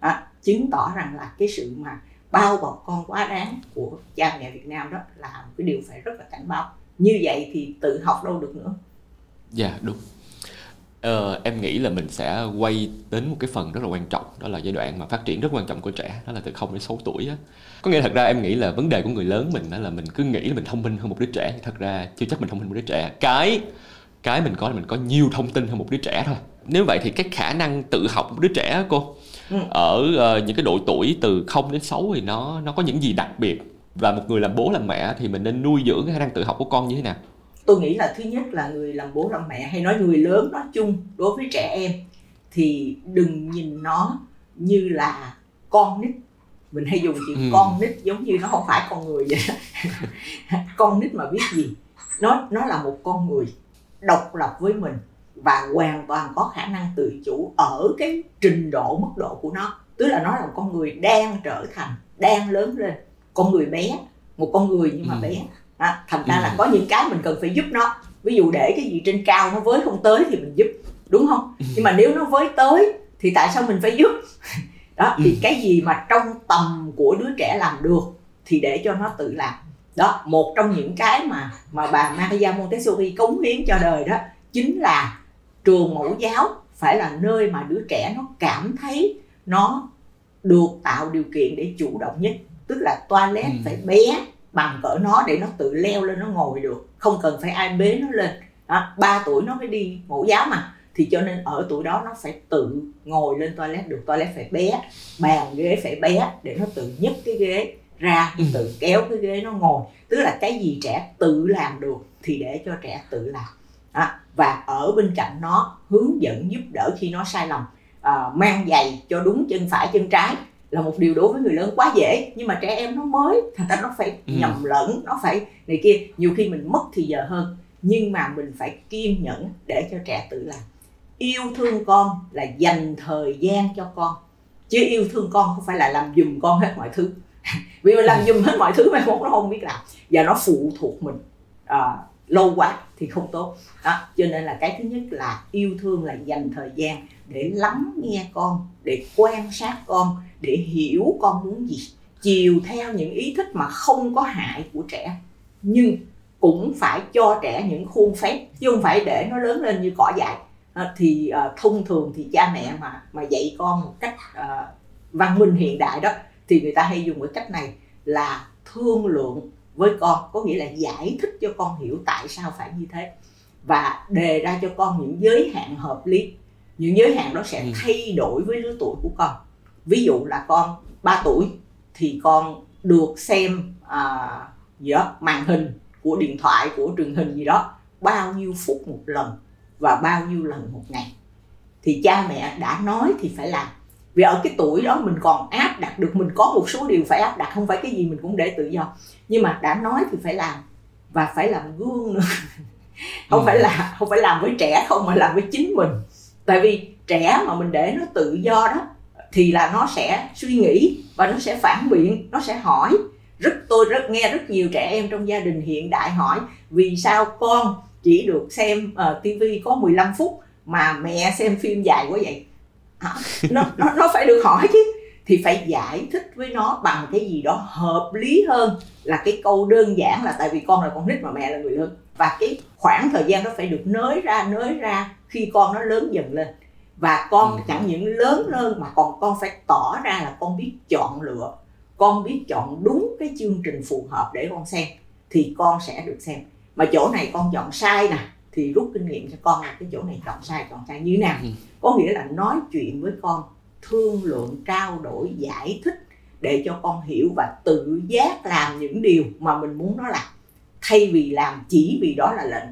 À, chứng tỏ rằng là cái sự mà bao bọc con quá đáng của cha mẹ Việt Nam đó là một cái điều phải rất là cảnh báo. Như vậy thì tự học đâu được nữa. Dạ đúng. Ờ, em nghĩ là mình sẽ quay đến một cái phần rất là quan trọng đó là giai đoạn mà phát triển rất quan trọng của trẻ đó là từ 0 đến 6 tuổi á. Có nghĩa thật ra em nghĩ là vấn đề của người lớn mình đó là mình cứ nghĩ là mình thông minh hơn một đứa trẻ thật ra chưa chắc mình thông minh hơn một đứa trẻ. Cái cái mình có là mình có nhiều thông tin hơn một đứa trẻ thôi. Nếu vậy thì cái khả năng tự học của một đứa trẻ cô Ừ. ở ờ, những cái độ tuổi từ 0 đến 6 thì nó nó có những gì đặc biệt và một người làm bố làm mẹ thì mình nên nuôi dưỡng cái khả năng tự học của con như thế nào? Tôi nghĩ là thứ nhất là người làm bố làm mẹ hay nói người lớn nói chung đối với trẻ em thì đừng nhìn nó như là con nít. Mình hay dùng chữ Ừ. con nít giống như nó không phải con người vậy con nít mà biết gì? Nó nó là một con người độc lập với mình và hoàn toàn có khả năng tự chủ ở cái trình độ mức độ của nó. Tức là nó là một con người đang trở thành đang lớn lên. Con người bé một con người nhưng mà Ừ. bé à, thành ra Ừ. là có những cái mình cần phải giúp nó. Ví dụ để cái gì trên cao nó với không tới thì mình giúp đúng không? Nhưng mà nếu nó với tới thì tại sao mình phải giúp? Đó thì cái gì mà trong tầm của đứa trẻ làm được thì để cho nó tự làm. Đó một trong những cái mà mà bà Maria Montessori cống hiến cho đời đó chính là trường mẫu giáo phải là nơi mà đứa trẻ nó cảm thấy nó được tạo điều kiện để chủ động nhất. Tức là toilet Ừ. phải bé bằng cỡ nó để nó tự leo lên nó ngồi được. Không cần phải ai bế nó lên. Đó, 3 tuổi nó mới đi mẫu giáo mà. Thì cho nên ở tuổi đó nó phải tự ngồi lên toilet được. Toilet phải bé bàn ghế phải bé để nó tự nhấc cái ghế ra Ừ. tự kéo cái ghế nó ngồi. Tức là cái gì trẻ tự làm được thì để cho trẻ tự làm. À, và ở bên cạnh nó hướng dẫn giúp đỡ khi nó sai lầm. À, mang giày cho đúng chân phải chân trái là một điều đối với người lớn quá dễ nhưng mà trẻ em nó mới thành ra nó phải Ừ. nhầm lẫn nó phải này kia nhiều khi mình mất thì giờ hơn nhưng mà mình phải kiên nhẫn để cho trẻ tự làm yêu thương con là dành thời gian cho con chứ yêu thương con không phải là làm giùm con hết mọi thứ vì mình làm giùm hết mọi thứ mà nó không biết làm và nó phụ thuộc mình à, lâu quá thì không tốt đó. cho nên là cái thứ nhất là yêu thương là dành thời gian để lắng nghe con để quan sát con để hiểu con muốn gì chiều theo những ý thích mà không có hại của trẻ. Nhưng cũng phải cho trẻ những khuôn phép chứ không phải để nó lớn lên như cỏ dại. À, thì à, thông thường thì cha mẹ mà mà dạy con một cách à, văn minh hiện đại đó thì người ta hay dùng cái cách này là thương lượng với con có nghĩa là giải thích cho con hiểu tại sao phải như thế và đề ra cho con những giới hạn hợp lý những giới hạn đó sẽ Ừ. thay đổi với lứa tuổi của con. Ví dụ là con 3 tuổi thì con được xem à, gì đó màn hình của điện thoại của truyền hình gì đó bao nhiêu phút một lần và bao nhiêu lần một ngày. Thì cha mẹ đã nói thì phải làm. Vì ở cái tuổi đó mình còn áp đặt được mình có một số điều phải áp đặt không phải cái gì mình cũng để tự do. Nhưng mà đã nói thì phải làm và phải làm gương nữa. Không Ừ. phải là không phải làm với trẻ không mà làm với chính mình tại vì trẻ mà mình để nó tự do đó thì là nó sẽ suy nghĩ và nó sẽ phản biện nó sẽ hỏi. Rất tôi rất nghe rất nhiều trẻ em trong gia đình hiện đại hỏi vì sao con chỉ được xem ờ, uh, tivi có 15 phút mà mẹ xem phim dài quá vậy? À, nó, nó nó phải được hỏi chứ thì phải giải thích với nó bằng cái gì đó hợp lý hơn là cái câu đơn giản là tại vì con là con nít mà mẹ là người lớn và cái khoảng thời gian đó phải được nới ra nới ra khi con nó lớn dần lên và con Ừ. chẳng những lớn lên mà còn con phải tỏ ra là con biết chọn lựa con biết chọn đúng cái chương trình phù hợp để con xem thì con sẽ được xem mà chỗ này con chọn sai nè thì rút kinh nghiệm cho con là cái chỗ này chọn sai chọn sai như thế nào Ừ. có nghĩa là nói chuyện với con thương lượng trao đổi giải thích để cho con hiểu và tự giác làm những điều mà mình muốn nó làm thay vì làm chỉ vì đó là lệnh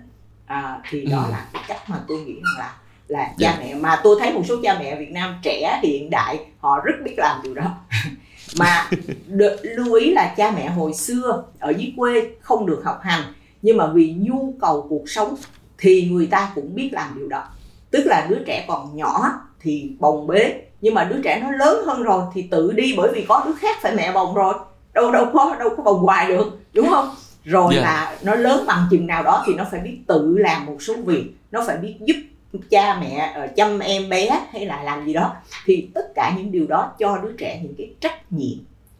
à, thì đó Ừ. là cái cách mà tôi nghĩ rằng là là cha Dạ. mẹ mà tôi thấy một số cha mẹ Việt Nam trẻ hiện đại họ rất biết làm điều đó mà được, lưu ý là cha mẹ hồi xưa ở dưới quê không được học hành nhưng mà vì nhu cầu cuộc sống thì người ta cũng biết làm điều đó tức là đứa trẻ còn nhỏ thì bồng bế nhưng mà đứa trẻ nó lớn hơn rồi thì tự đi bởi vì có đứa khác phải mẹ bồng rồi. Đâu đâu có đâu có bồng hoài được đúng không? Rồi Dạ. là nó lớn bằng chừng nào đó thì nó phải biết tự làm một số việc. Nó phải biết giúp cha mẹ ờ, chăm em bé hay là làm gì đó. Thì tất cả những điều đó cho đứa trẻ những cái trách nhiệm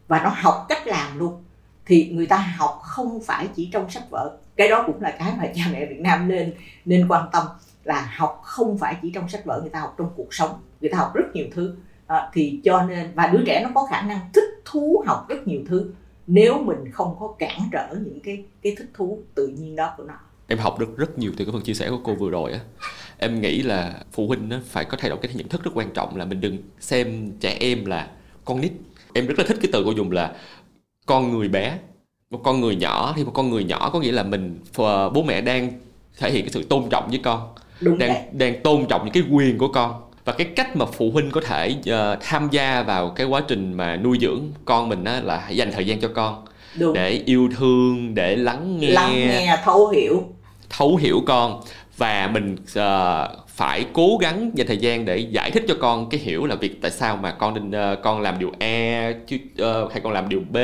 và nó học cách làm luôn. Thì người ta học không phải chỉ trong sách vở. Cái đó cũng là cái mà cha mẹ Việt Nam nên nên quan tâm là học không phải chỉ trong sách vở người ta học trong cuộc sống người ta học rất nhiều thứ. À, thì cho nên và đứa trẻ nó có khả năng thích thú học rất nhiều thứ. Nếu mình không có cản trở những cái cái thích thú tự nhiên đó của nó. Em học được rất nhiều từ cái phần chia sẻ của cô vừa rồi á. Em nghĩ là phụ huynh á, phải có thay đổi cái nhận thức rất quan trọng là mình đừng xem trẻ em là con nít. Em rất là thích cái từ cô dùng là con người bé. Một con người nhỏ thì một con người nhỏ có nghĩa là mình bố mẹ đang thể hiện cái sự tôn trọng với con. Đúng đấy đang đang tôn trọng những cái quyền của con và cái cách mà phụ huynh có thể uh, tham gia vào cái quá trình mà nuôi dưỡng con mình á là hãy dành thời gian cho con. Đúng. để yêu thương để lắng nghe. Lắng nghe thấu hiểu. Thấu hiểu con. Và mình uh, phải cố gắng dành thời gian để giải thích cho con cái hiểu là việc tại sao mà con nên uh, con làm điều A chứ uh, hay con làm điều B.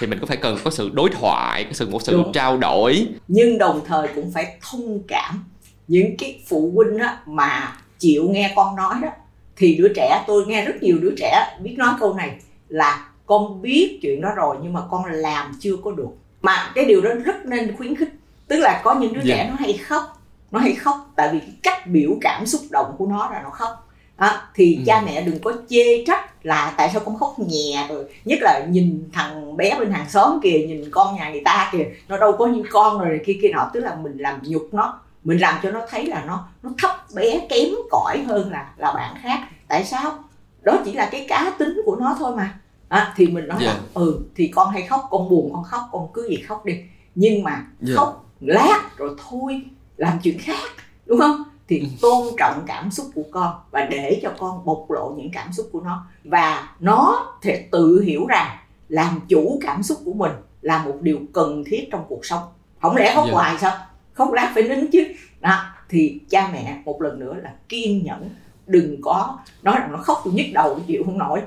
Thì mình có phải cần có sự đối thoại có sự một sự Đúng. trao đổi. Nhưng đồng thời cũng phải thông cảm những cái phụ huynh á, mà chịu nghe con nói đó thì đứa trẻ tôi nghe rất nhiều đứa trẻ biết nói câu này là con biết chuyện đó rồi nhưng mà con làm chưa có được mà cái điều đó rất nên khuyến khích tức là có những đứa yeah. Dạ. trẻ nó hay khóc nó hay khóc tại vì cái cách biểu cảm xúc động của nó là nó khóc à, thì ừ. cha mẹ đừng có chê trách là tại sao con khóc nhẹ rồi nhất là nhìn thằng bé bên hàng xóm kìa nhìn con nhà người ta kìa nó đâu có như con rồi kia kia nọ tức là mình làm nhục nó mình làm cho nó thấy là nó nó thấp bé kém cỏi hơn là là bạn khác tại sao đó chỉ là cái cá tính của nó thôi mà à, thì mình nói yeah. là dạ. ừ thì con hay khóc con buồn con khóc con cứ gì khóc đi nhưng mà yeah. Dạ. khóc lát rồi thôi làm chuyện khác đúng không thì ừ. tôn trọng cảm xúc của con và để cho con bộc lộ những cảm xúc của nó và nó thể tự hiểu rằng làm chủ cảm xúc của mình là một điều cần thiết trong cuộc sống không lẽ khóc yeah. Dạ. hoài sao khóc lát phải nín chứ. Đó thì cha mẹ một lần nữa là kiên nhẫn đừng có nói rằng nó khóc tôi nhức đầu chịu không nổi.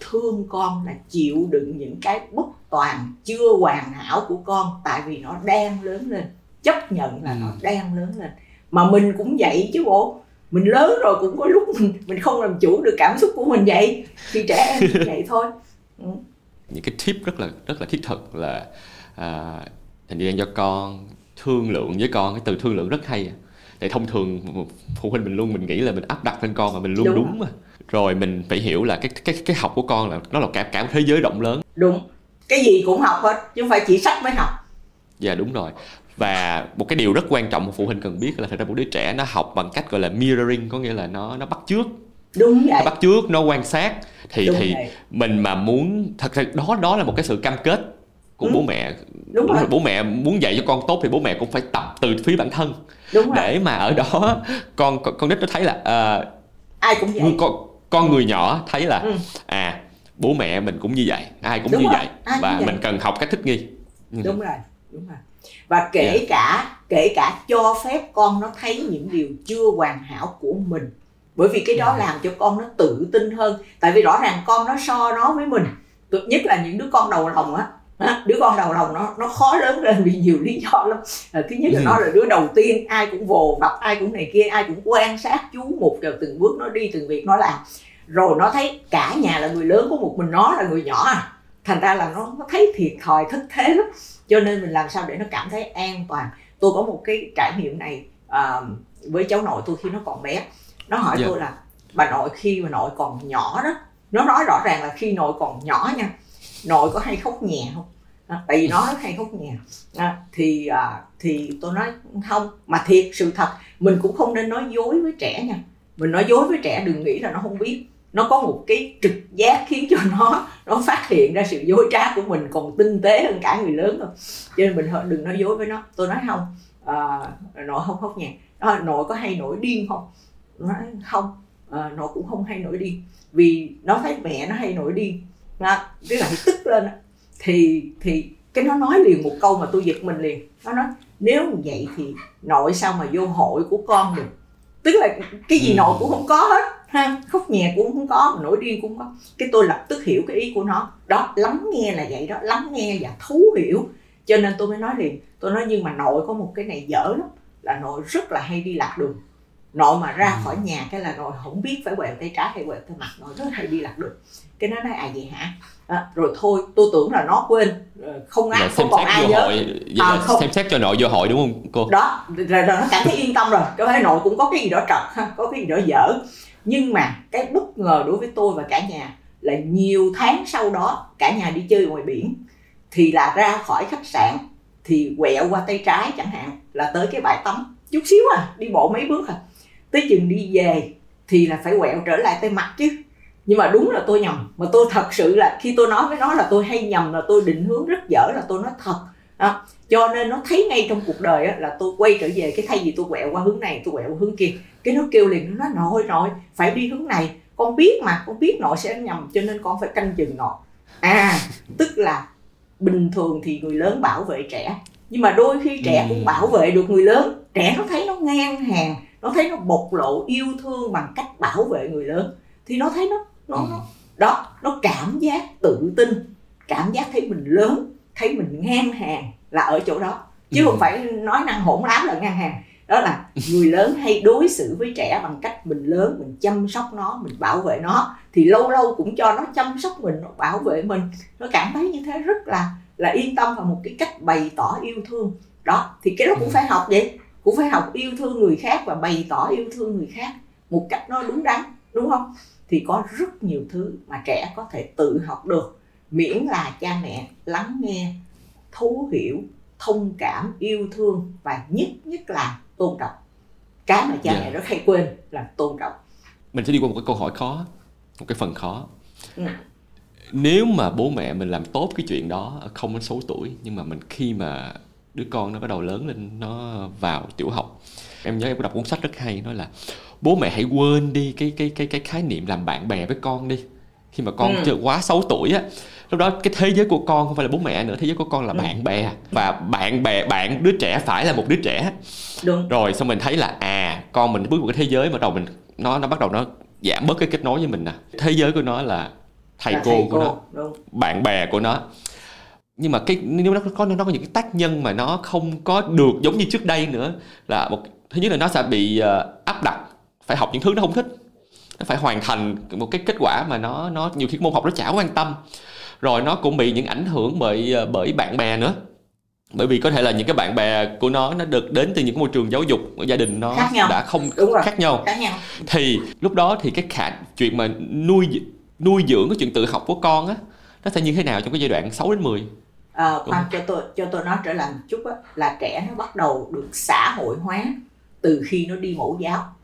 Thương con là chịu đựng những cái bất toàn chưa hoàn hảo của con tại vì nó đang lớn lên. Chấp nhận là ừ. nó đang lớn lên. Mà mình cũng vậy chứ bộ. Mình lớn rồi cũng có lúc mình mình không làm chủ được cảm xúc của mình vậy. Thì trẻ em như vậy thôi. Ừ. những cái tip rất là rất là thiết thực là à, dành thời gian cho con thương lượng với con cái từ thương lượng rất hay tại thông thường phụ huynh mình luôn mình nghĩ là mình áp đặt lên con mà mình luôn đúng, đúng mà rồi mình phải hiểu là cái cái cái học của con là nó là cả cả một thế giới rộng lớn. Đúng. Cái gì cũng học hết chứ không phải chỉ sách mới học. Dạ đúng rồi. Và một cái điều rất quan trọng mà phụ huynh cần biết là thật ra một đứa trẻ nó học bằng cách gọi là mirroring có nghĩa là nó nó bắt chước. Đúng vậy. nó bắt chước nó quan sát. Thì đúng thì vậy. mình mà muốn thật ra đó đó là một cái sự cam kết của ừ. bố mẹ đúng rồi. bố mẹ muốn dạy cho con tốt thì bố mẹ cũng phải tập từ phía bản thân đúng để mà ở đó con con, con nít nó thấy là uh, ai cũng vậy con con người nhỏ thấy là ừ. à bố mẹ mình cũng như vậy ai cũng đúng như rồi. vậy ai và vậy. mình cần học cách thích nghi ừ. đúng rồi đúng rồi và kể yeah. Cả kể cả cho phép con nó thấy những điều chưa hoàn hảo của mình bởi vì cái đó làm cho con nó tự tin hơn tại vì rõ ràng con nó so nó với mình nhất là những đứa con đầu lòng á đứa con đầu lòng nó nó khó lớn lên vì nhiều lý do lắm à, thứ nhất là ừ. nó là đứa đầu tiên ai cũng vồ vập ai cũng này kia ai cũng quan sát chú một vào từng bước nó đi từng việc nó làm rồi nó thấy cả nhà là người lớn của một mình nó là người nhỏ à thành ra là nó, nó thấy thiệt thòi thất thế lắm cho nên mình làm sao để nó cảm thấy an toàn tôi có một cái trải nghiệm này uh, với cháu nội tôi khi nó còn bé nó hỏi yeah. Dạ. tôi là bà nội khi mà nội còn nhỏ đó nó nói rõ ràng là khi nội còn nhỏ nha nội có hay khóc nhẹ không? À, tại vì nó rất hay khóc nhẹ à, thì à, thì tôi nói không. Mà thiệt sự thật mình cũng không nên nói dối với trẻ nha. Mình nói dối với trẻ đừng nghĩ là nó không biết. Nó có một cái trực giác khiến cho nó nó phát hiện ra sự dối trá của mình còn tinh tế hơn cả người lớn rồi. cho nên mình đừng nói dối với nó. Tôi nói không. À, nội không khóc nhẹ à, nội có hay nổi điên không? Nói không. À, nội cũng không hay nổi điên. Vì nó thấy mẹ nó hay nổi điên à, tức là tức lên thì thì cái nó nói liền một câu mà tôi giật mình liền. Nó nói nếu vậy thì nội sao mà vô hội của con được? Tức là cái gì ừ. nội cũng không có hết ha? Khóc nhẹ cũng không có nổi điên cũng không có. Cái tôi lập tức hiểu cái ý của nó. Đó lắng nghe là vậy đó lắng nghe và thấu hiểu. Cho nên tôi mới nói liền tôi nói nhưng mà nội có một cái này dở lắm là nội rất là hay đi lạc đường. Nội mà ra ừ. khỏi nhà cái là nội không biết phải quẹo tay trái hay quẹo tay mặt nội rất hay đi lạc đường cái nó nói à vậy hả? À, rồi thôi tôi tưởng là nó quên ờ, không ai không còn ai nhớ. hội, à, không. xem xét cho nội vô hội đúng không cô? Đó rồi, rồi nó cảm thấy yên tâm rồi. Có thể nội cũng có cái gì đó trật có cái gì đó dở. Nhưng mà cái bất ngờ đối với tôi và cả nhà là nhiều tháng sau đó cả nhà đi chơi ngoài biển thì là ra khỏi khách sạn thì quẹo qua tay trái chẳng hạn là tới cái bãi tắm. Chút xíu à đi bộ mấy bước à. Tới chừng đi về thì là phải quẹo trở lại tay mặt chứ nhưng mà đúng là tôi nhầm. Mà tôi thật sự là khi tôi nói với nó là tôi hay nhầm là tôi định hướng rất dở là tôi nói thật. À, cho nên nó thấy ngay trong cuộc đời á, là tôi quay trở về cái thay vì tôi quẹo qua hướng này tôi quẹo qua hướng kia. Cái nó kêu liền nó nói nội nội phải đi hướng này. Con biết mà con biết nội sẽ nhầm cho nên con phải canh chừng nội à tức là bình thường thì người lớn bảo vệ trẻ nhưng mà đôi khi trẻ cũng bảo vệ được người lớn. Trẻ nó thấy nó ngang hàng nó thấy nó bộc lộ yêu thương bằng cách bảo vệ người lớn thì nó thấy nó nó, nó đó nó cảm giác tự tin cảm giác thấy mình lớn thấy mình ngang hàng là ở chỗ đó. Chứ không phải nói năng hỗn láo là ngang hàng. Đó là người lớn hay đối xử với trẻ bằng cách mình lớn mình chăm sóc nó mình bảo vệ nó. Thì lâu lâu cũng cho nó chăm sóc mình nó bảo vệ mình. Nó cảm thấy như thế rất là là yên tâm vào một cái cách bày tỏ yêu thương. Đó thì cái đó cũng phải học vậy. Cũng phải học yêu thương người khác và bày tỏ yêu thương người khác một cách nó đúng đắn đúng không thì có rất nhiều thứ mà trẻ có thể tự học được miễn là cha mẹ lắng nghe thấu hiểu thông cảm yêu thương và nhất nhất là tôn trọng cái mà cha yeah. mẹ dạ. rất hay quên là tôn trọng mình sẽ đi qua một cái câu hỏi khó một cái phần khó ừ. nếu mà bố mẹ mình làm tốt cái chuyện đó không đến 6 tuổi nhưng mà mình khi mà đứa con nó bắt đầu lớn lên nó vào tiểu học em nhớ em có đọc cuốn sách rất hay nói là bố mẹ hãy quên đi cái cái cái cái khái niệm làm bạn bè với con đi khi mà con ừ. chưa quá 6 tuổi á lúc đó cái thế giới của con không phải là bố mẹ nữa thế giới của con là ừ. bạn bè và bạn bè bạn đứa trẻ phải là một đứa trẻ Đúng. rồi xong mình thấy là à con mình bước vào cái thế giới mà đầu mình nó nó bắt đầu nó giảm bớt cái kết nối với mình nè thế giới của nó là thầy là cô thầy của cô. nó Đúng. bạn bè của nó nhưng mà cái nếu nó có nó có những cái tác nhân mà nó không có được giống như trước đây nữa là một thứ nhất là nó sẽ bị uh, áp đặt phải học những thứ nó không thích. Nó phải hoàn thành một cái kết quả mà nó nó nhiều khi môn học nó chả quan tâm. Rồi nó cũng bị những ảnh hưởng bởi ờ, bởi bạn bè nữa. Bởi vì có thể là những cái bạn bè của nó nó được đến từ những môi trường giáo dục gia đình nó đã không Đúng rồi. khác nhau. Khác nhau. Thì lúc đó thì cái khả chuyện mà nuôi nuôi dưỡng cái chuyện tự học của con á nó sẽ như thế nào trong cái giai đoạn 6 đến 10 à, khoan cho tôi cho tôi nói trở lại một chút á, là trẻ nó bắt đầu được xã hội hóa từ khi nó đi mẫu giáo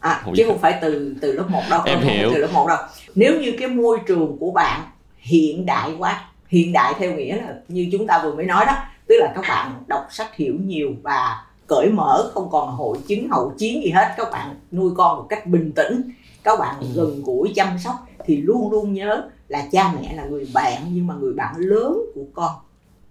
à, chứ không phải từ từ lớp 1 đâu em không hiểu từ lớp 1 đâu nếu như cái môi trường của bạn hiện đại quá hiện đại theo nghĩa là như chúng ta vừa mới nói đó tức là các bạn đọc sách hiểu nhiều và cởi mở không còn hội chứng hậu chiến gì hết các bạn nuôi con một cách bình tĩnh các bạn ừ. gần gũi chăm sóc thì luôn luôn nhớ là cha mẹ là người bạn nhưng mà người bạn lớn của con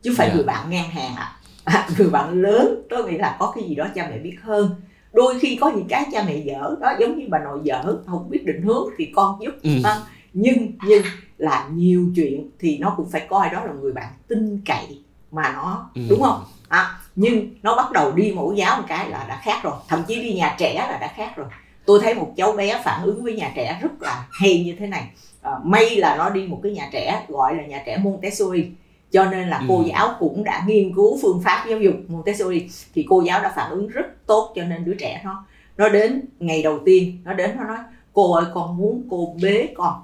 chứ phải yeah. Dạ. người bạn ngang hàng ạ à. người bạn lớn tôi nghĩ là có cái gì đó cha mẹ biết hơn đôi khi có những cái cha mẹ dở đó giống như bà nội dở không biết định hướng thì con giúp ừ. à, nhưng nhưng là nhiều chuyện thì nó cũng phải coi đó là người bạn tin cậy mà nó ừ. đúng không? À, nhưng nó bắt đầu đi mẫu giáo một cái là đã khác rồi. Thậm chí đi nhà trẻ là đã khác rồi. Tôi thấy một cháu bé phản ứng với nhà trẻ rất là hay như thế này. À, may là nó đi một cái nhà trẻ gọi là nhà trẻ Montessori cho nên là cô ừ. giáo cũng đã nghiên cứu phương pháp giáo dục Montessori. Thì cô giáo đã phản ứng rất tốt cho nên đứa trẻ nó nó đến ngày đầu tiên nó đến nó nói cô ơi con muốn cô bế con.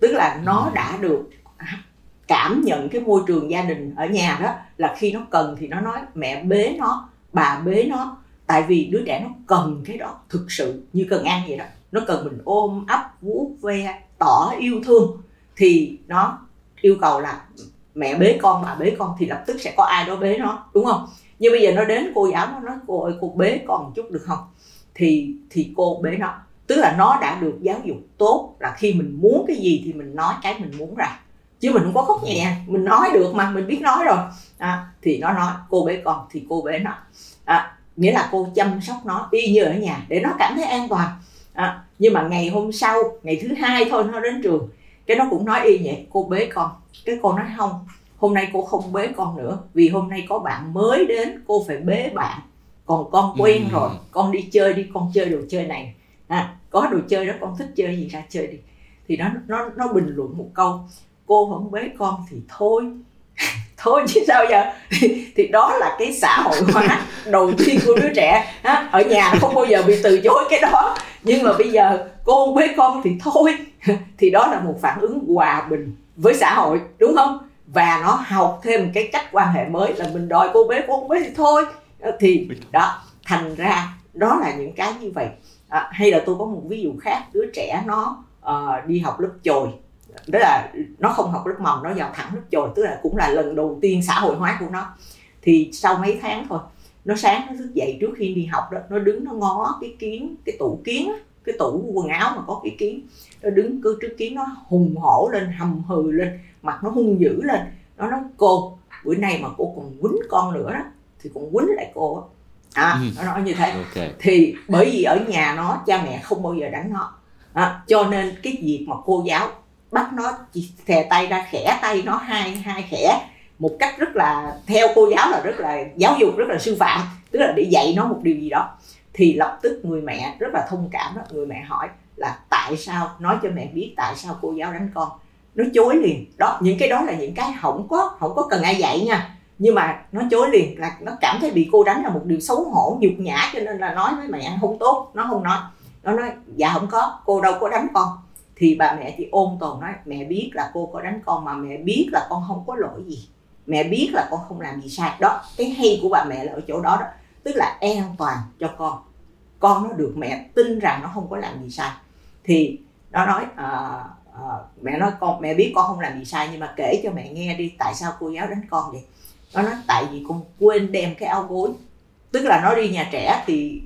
Tức là nó ừ. đã được cảm nhận cái môi trường gia đình ở nhà đó là khi nó cần thì nó nói mẹ bế nó bà bế nó. Tại vì đứa trẻ nó cần cái đó thực sự như cần ăn vậy đó. Nó cần mình ôm ấp vuốt ve tỏ yêu thương. Thì nó yêu cầu là mẹ bế con bà bế con thì lập tức sẽ có ai đó bế nó đúng không? Nhưng bây giờ nó đến cô giáo nó nói cô ơi cô bế con một chút được không? Thì thì cô bế nó. Tức là nó đã được giáo dục tốt là khi mình muốn cái gì thì mình nói cái mình muốn ra. Chứ mình không có khóc nhẹ mình nói được mà mình biết nói rồi. À, thì nó nói cô bế con thì cô bế nó. À, nghĩa là cô chăm sóc nó y như ở nhà để nó cảm thấy an toàn. À, nhưng mà ngày hôm sau ngày thứ hai thôi nó đến trường cái nó cũng nói y vậy cô bế con. Cái cô nói không hôm nay cô không bế con nữa vì hôm nay có bạn mới đến cô phải bế bạn. Còn con quen ừ. rồi con đi chơi đi con chơi đồ chơi này. À, có đồ chơi đó con thích chơi gì ra chơi đi. Thì nó nó nó bình luận một câu cô không bế con thì thôi thôi chứ sao giờ? Thì, thì đó là cái xã hội hóa đầu tiên của đứa trẻ. Ha? ở nhà không bao giờ bị từ chối cái đó. Nhưng mà bây giờ cô với con thì thôi. Thì đó là một phản ứng hòa bình với xã hội đúng không? Và nó học thêm cái cách quan hệ mới là mình đòi cô bé cô bé thì thôi. Thì đó thành ra đó là những cái như vậy. À, hay là tôi có một ví dụ khác. Đứa trẻ nó uh, đi học lớp chồi đó là nó không học lớp mầm nó vào thẳng lớp chồi tức là cũng là lần đầu tiên xã hội hóa của nó. Thì sau mấy tháng thôi nó sáng nó thức dậy trước khi đi học đó nó đứng nó ngó cái kiến cái tủ kiến cái tủ quần áo mà có cái kiến. Nó đứng cứ trước kiến nó hùng hổ lên hầm hừ lên mặt nó hung dữ lên. Nó nói cô bữa nay mà cô còn quýnh con nữa đó thì còn quýnh lại cô à, ừ. nó nói như thế. Okay. thì bởi vì ở nhà nó cha mẹ không bao giờ đánh nó. À, cho nên cái việc mà cô giáo bắt nó thè tay ra khẽ tay nó, hai hai khẽ một cách rất là, theo cô giáo là rất là, giáo dục rất là sư phạm, tức là để dạy nó một điều gì đó. Thì lập tức người mẹ rất là thông cảm đó, người mẹ hỏi là tại sao, nói cho mẹ biết tại sao cô giáo đánh con. Nó chối liền. Đó, những cái đó là những cái không có không có cần ai dạy nha. Nhưng mà nó chối liền là nó cảm thấy bị cô đánh là một điều xấu hổ, nhục nhã, cho nên là nói với mẹ, không tốt. Nó không nói. Nó nói dạ không có, cô đâu có đánh con thì bà mẹ thì ôm tồn nói mẹ biết là cô có đánh con mà mẹ biết là con không có lỗi gì. Mẹ biết là con không làm gì sai. Đó cái hay của bà mẹ là ở chỗ đó đó. Tức là an toàn cho con. Con nó được mẹ tin rằng nó không có làm gì sai. Thì nó nói à, à, mẹ nói con mẹ biết con không làm gì sai nhưng mà kể cho mẹ nghe đi tại sao cô giáo đánh con vậy? Nó nói tại vì con quên đem cái áo gối. Tức là nó đi nhà trẻ thì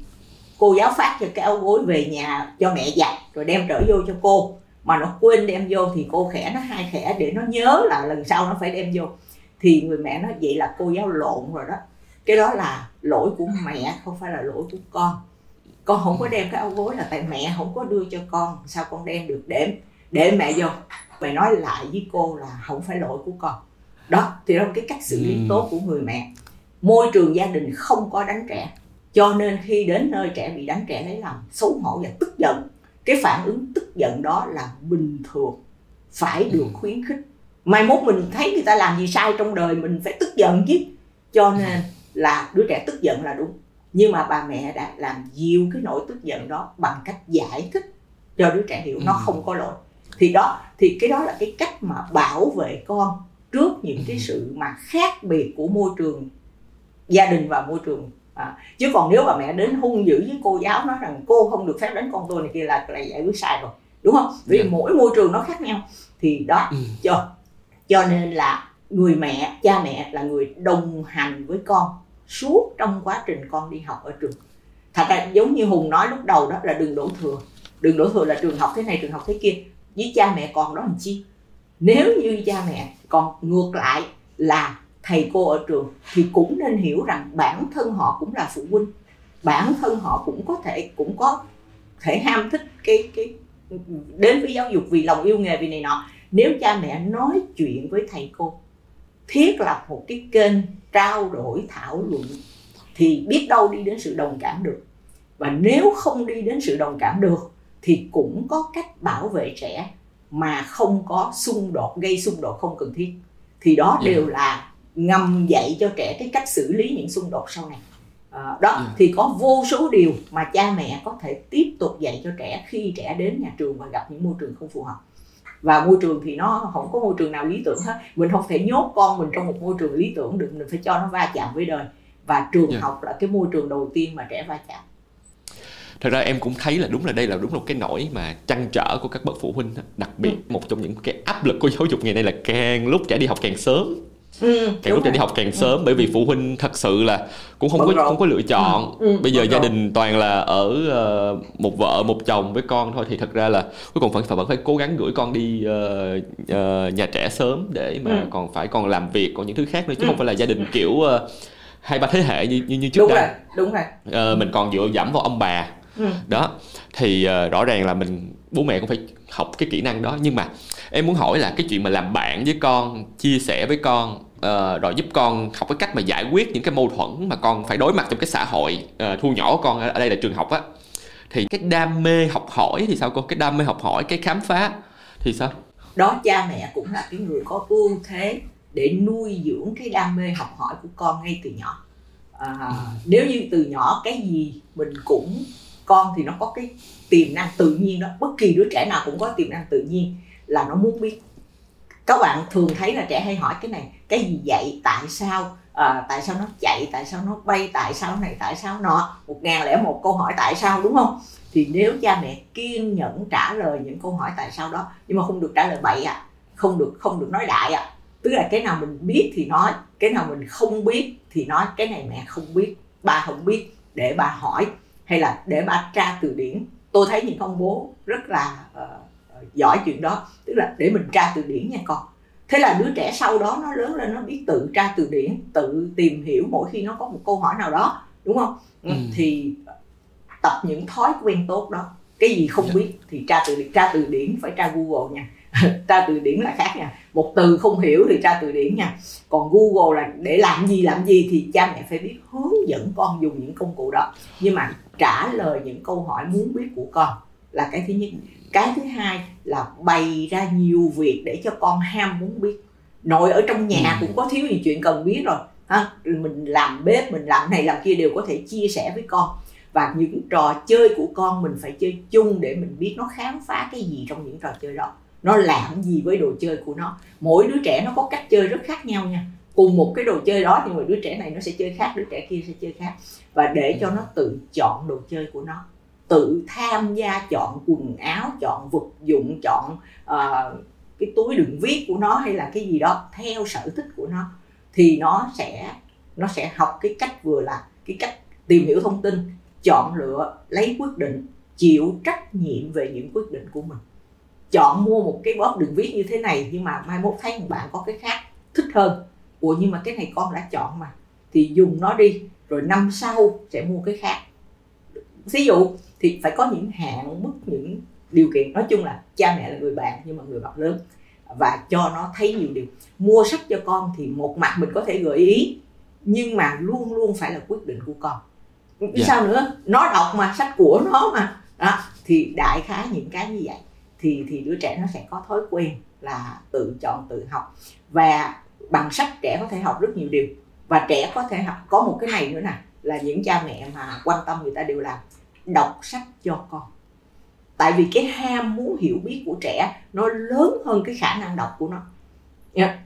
cô giáo phát cho cái áo gối về nhà cho mẹ giặt rồi đem trở vô cho cô. Mà nó quên đem vô thì cô khẽ nó hai khẽ để nó nhớ là lần sau nó phải đem vô. Thì người mẹ nói vậy là cô giáo lộn rồi đó. Cái đó là lỗi của mẹ không phải là lỗi của con. Con không có đem cái áo gối là tại mẹ không có đưa cho con sao con đem được? Để để mẹ vô. Mẹ nói lại với cô là không phải lỗi của con. Đó thì đó là cái cách xử lý ừ. tốt của người mẹ. Môi trường gia đình không có đánh trẻ cho nên khi đến nơi trẻ bị đánh trẻ lấy lòng xấu hổ và tức giận cái phản ứng tức giận đó là bình thường phải được ừ. khuyến khích. Mai mốt mình thấy người ta làm gì sai trong đời mình phải tức giận chứ. Cho nên là đứa trẻ tức giận là đúng. Nhưng mà bà mẹ đã làm dịu cái nỗi tức giận đó bằng cách giải thích cho đứa trẻ hiểu nó ừ. không có lỗi. Thì đó thì cái đó là cái cách mà bảo vệ con trước những cái sự mà khác biệt của môi trường gia đình và môi trường à, chứ còn nếu bà mẹ đến hung dữ với cô giáo nói rằng cô không được phép đánh con tôi này kia là là giải quyết sai rồi đúng không vì yeah. Dạ. mỗi môi trường nó khác nhau thì đó ừ. cho cho nên là người mẹ cha mẹ là người đồng hành với con suốt trong quá trình con đi học ở trường thật ra giống như hùng nói lúc đầu đó là đừng đổ thừa đừng đổ thừa là trường học thế này trường học thế kia với cha mẹ còn đó làm chi nếu như cha mẹ còn ngược lại là thầy cô ở trường thì cũng nên hiểu rằng bản thân họ cũng là phụ huynh bản thân họ cũng có thể cũng có thể ham thích cái cái đến với giáo dục vì lòng yêu nghề vì này nọ nếu cha mẹ nói chuyện với thầy cô thiết lập một cái kênh trao đổi thảo luận thì biết đâu đi đến sự đồng cảm được và nếu không đi đến sự đồng cảm được thì cũng có cách bảo vệ trẻ mà không có xung đột gây xung đột không cần thiết thì đó yeah. Dạ. đều là ngầm dạy cho trẻ cái cách xử lý những xung đột sau này à, đó yeah. Dạ. thì có vô số điều mà cha mẹ có thể tiếp tục dạy cho trẻ khi trẻ đến nhà trường và gặp những môi trường không phù hợp và môi trường thì nó không có môi trường nào lý tưởng hết mình không thể nhốt con mình trong một môi trường lý tưởng được mình phải cho nó va chạm với đời và trường yeah. Dạ. học là cái môi trường đầu tiên mà trẻ va chạm thật ra em cũng thấy là đúng là đây là đúng một cái nỗi mà trăn trở của các bậc phụ huynh đặc biệt ừ. một trong những cái áp lực của giáo dục ngày nay là càng lúc trẻ đi học càng sớm Ừ, càng lúc trẻ đi học càng sớm ừ. bởi vì phụ huynh thật sự là cũng không Bận có không có lựa chọn ừ, ừ, bây giờ gia đình toàn là ở uh, một vợ một chồng với con thôi thì thật ra là cuối cùng phải vẫn phải cố gắng gửi con đi uh, uh, nhà trẻ sớm để mà ừ. còn phải còn làm việc còn những thứ khác nữa chứ ừ. không phải là gia đình kiểu uh, hai ba thế hệ như như, như trước đúng đây rồi, đúng rồi. Uh, mình còn dựa dẫm vào ông bà ừ. đó thì uh, rõ ràng là mình bố mẹ cũng phải học cái kỹ năng đó nhưng mà em muốn hỏi là cái chuyện mà làm bạn với con chia sẻ với con uh, rồi giúp con học cái cách mà giải quyết những cái mâu thuẫn mà con phải đối mặt trong cái xã hội uh, thu nhỏ con ở đây là trường học á. Thì cái đam mê học hỏi thì sao cô? Cái đam mê học hỏi cái khám phá thì sao? Đó cha mẹ cũng là cái người có ưu thế để nuôi dưỡng cái đam mê học hỏi của con ngay từ nhỏ. À, ừ. nếu như từ nhỏ cái gì mình cũng con thì nó có cái tiềm năng tự nhiên đó. Bất kỳ đứa trẻ nào cũng có tiềm năng tự nhiên là nó muốn biết các bạn thường thấy là trẻ hay hỏi cái này cái gì vậy tại sao à, tại sao nó chạy tại sao nó bay tại sao này tại sao nọ. Một ngàn lẻ một câu hỏi tại sao đúng không? Thì nếu cha mẹ kiên nhẫn trả lời những câu hỏi tại sao đó nhưng mà không được trả lời bậy à không được không được nói đại à. Tức là cái nào mình biết thì nói cái nào mình không biết thì nói cái này mẹ không biết ba không biết để bà hỏi hay là để bà tra từ điển. Tôi thấy những ông bố rất là uh, giỏi chuyện đó. Tức là để mình tra từ điển nha con. Thế là đứa trẻ sau đó nó lớn lên nó biết tự tra từ điển tự tìm hiểu mỗi khi nó có một câu hỏi nào đó đúng không? Ừ. thì tập những thói quen tốt đó. Cái gì không. Dạ. biết thì tra từ điển tra từ điển phải tra google nha. Tra từ điển là khác nha. Một từ không hiểu thì tra từ điển nha. Còn google là để làm gì làm gì thì cha mẹ phải biết hướng dẫn con dùng những công cụ đó. Nhưng mà trả lời những câu hỏi muốn biết của con là cái thứ nhất cái thứ hai là bày ra nhiều việc để cho con ham muốn biết. Nội ở trong nhà ừ. cũng có thiếu gì chuyện cần biết rồi ha? Mình làm bếp mình làm này làm kia đều có thể chia sẻ với con. Và những trò chơi của con mình phải chơi chung để mình biết nó khám phá cái gì trong những trò chơi đó. Nó làm gì với đồ chơi của nó. Mỗi đứa trẻ nó có cách chơi rất khác nhau nha. Cùng một cái đồ chơi đó nhưng mà đứa trẻ này nó sẽ chơi khác đứa trẻ kia sẽ chơi khác. Và để cho nó tự chọn đồ chơi của nó tự tham gia chọn quần áo chọn vật dụng chọn uh, cái túi đựng viết của nó hay là cái gì đó theo sở thích của nó thì nó sẽ nó sẽ học cái cách vừa là cái cách tìm hiểu thông tin chọn lựa lấy quyết định chịu trách nhiệm về những quyết định của mình. Chọn mua một cái bóp đường viết như thế này nhưng mà mai mốt thấy bạn có cái khác thích hơn. Ủa nhưng mà cái này con đã chọn mà thì dùng nó đi rồi năm sau sẽ mua cái khác. Ví dụ thì phải có những hạn mức những điều kiện. Nói chung là cha mẹ là người bạn nhưng mà người bạn lớn và cho nó thấy nhiều điều. Mua sách cho con thì một mặt mình có thể gợi ý nhưng mà luôn luôn phải là quyết định của con. Yeah. Dạ. sao nữa? Nó đọc mà sách của nó mà. Đó, thì đại khái những cái như vậy. Thì thì đứa trẻ nó sẽ có thói quen là tự chọn tự học. Và bằng sách trẻ có thể học rất nhiều điều. Và trẻ có thể học có một cái này nữa nè là những cha mẹ mà quan tâm người ta đều làm đọc sách cho con. Tại vì cái ham muốn hiểu biết của trẻ nó lớn hơn cái khả năng đọc của nó.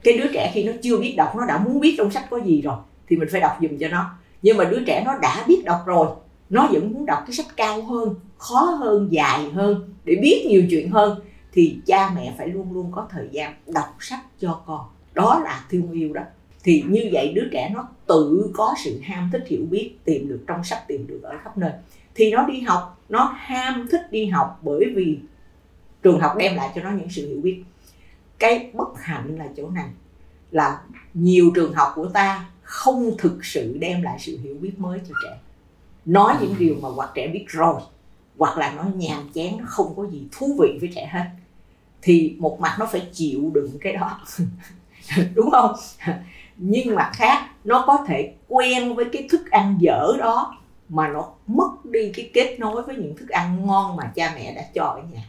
Cái đứa trẻ khi nó chưa biết đọc, nó đã muốn biết trong sách có gì rồi, thì mình phải đọc dùm cho nó. Nhưng mà đứa trẻ nó đã biết đọc rồi, nó vẫn muốn đọc cái sách cao hơn, khó hơn, dài hơn, để biết nhiều chuyện hơn, thì cha mẹ phải luôn luôn có thời gian đọc sách cho con. Đó là thương yêu đó. Thì như vậy đứa trẻ nó tự có sự ham thích hiểu biết tìm được trong sách, tìm được ở khắp nơi thì nó đi học nó ham thích đi học bởi vì trường học đem lại cho nó những sự hiểu biết. Cái bất hạnh là chỗ này là nhiều trường học của ta không thực sự đem lại sự hiểu biết mới cho trẻ. Nói những điều mà hoặc trẻ biết rồi hoặc là nó nhàm chán nó không có gì thú vị với trẻ hết thì một mặt nó phải chịu đựng cái đó. Đúng không? Nhưng mặt khác nó có thể quen với cái thức ăn dở đó mà nó mất đi cái kết nối với những thức ăn ngon mà cha mẹ đã cho ở nhà.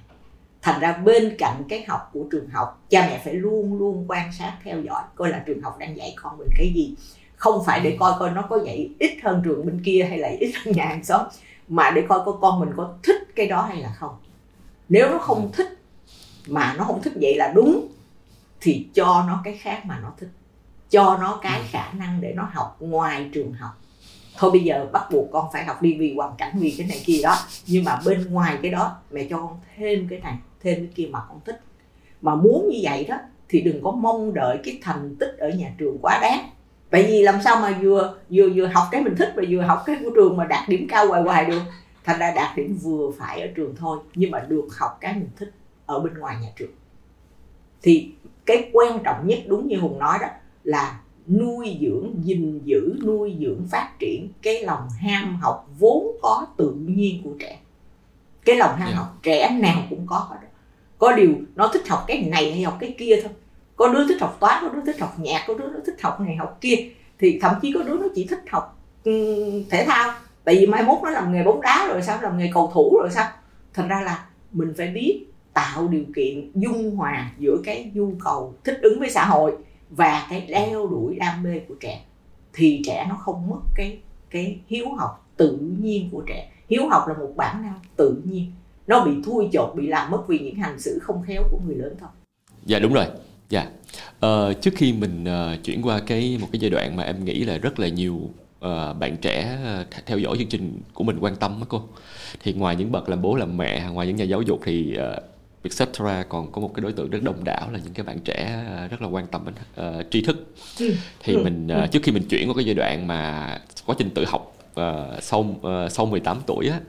Thành ra bên cạnh cái học của trường học, cha mẹ phải luôn luôn quan sát, theo dõi, coi là trường học đang dạy con mình cái gì. Không phải để coi coi nó có dạy ít hơn trường bên kia hay là ít hơn nhà hàng xóm, mà để coi coi con mình có thích cái đó hay là không. Nếu nó không thích mà nó không thích vậy là đúng, thì cho nó cái khác mà nó thích. Cho nó cái khả năng để nó học ngoài trường học thôi bây giờ bắt buộc con phải học đi vì hoàn cảnh vì cái này kia đó. Nhưng mà bên ngoài cái đó, mẹ cho con thêm cái này, thêm cái kia mà con thích. Mà muốn như vậy đó, thì đừng có mong đợi cái thành tích ở nhà trường quá đáng. Tại vì làm sao mà vừa vừa vừa học cái mình thích và vừa học cái của trường mà đạt điểm cao hoài hoài được. Thành ra đạt điểm vừa phải ở trường thôi, nhưng mà được học cái mình thích ở bên ngoài nhà trường. Thì cái quan trọng nhất đúng như hùng nói đó, là nuôi dưỡng gìn giữ nuôi dưỡng phát triển cái lòng ham học vốn có tự nhiên của trẻ. Cái lòng ham yeah. Dạ. học trẻ nào cũng có đó có điều nó thích học cái này hay học cái kia thôi. Có đứa thích học toán có đứa thích học nhạc có đứa nó thích học này học kia. Thì thậm chí có đứa nó chỉ thích học thể thao. Tại vì mai mốt nó làm nghề bóng đá rồi sao làm nghề cầu thủ rồi sao. Thành ra là mình phải biết tạo điều kiện dung hòa giữa cái nhu cầu thích ứng với xã hội và cái đeo đuổi đam mê của trẻ thì trẻ nó không mất cái cái hiếu học tự nhiên của trẻ. Hiếu học là một bản năng tự nhiên. Nó bị thui chột bị làm mất vì những hành xử không khéo của người lớn thôi. Dạ đúng rồi. Dạ. Ờ, trước khi mình uh, chuyển qua cái một cái giai đoạn mà em nghĩ là rất là nhiều uh, bạn trẻ uh, theo dõi chương trình của mình quan tâm á cô thì ngoài những bậc làm bố làm mẹ ngoài những nhà giáo dục thì uh, Vietcetera còn có một cái đối tượng rất đông đảo là những cái bạn trẻ uh, rất là quan tâm đến uh, tri thức Ừ. thì Ừ. mình uh, trước khi mình chuyển qua cái giai đoạn mà quá trình tự học uh, sau uh, sau 18 tuổi á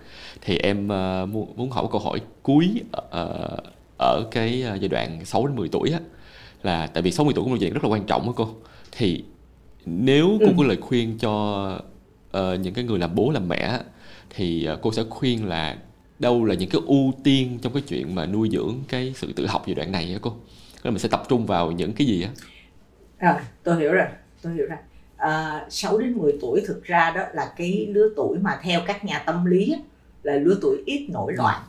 thì em uh, muốn, muốn hỏi một câu hỏi cuối uh, ở cái uh, giai đoạn 6 đến 10 tuổi á là tại vì 60 tuổi cũng là giai đoạn rất là quan trọng đó cô thì nếu cô Ừ. có lời khuyên cho ờ, những cái người làm bố làm mẹ thì ờ, cô sẽ khuyên là đâu là những cái ưu tiên trong cái chuyện mà nuôi dưỡng cái sự tự học giai đoạn này á cô Tức là mình sẽ tập trung vào những cái gì á à, tôi hiểu rồi, tôi hiểu rồi. À, 6 đến 10 tuổi thực ra đó là cái lứa tuổi mà theo các nhà tâm lý á, là lứa tuổi ít nổi loạn.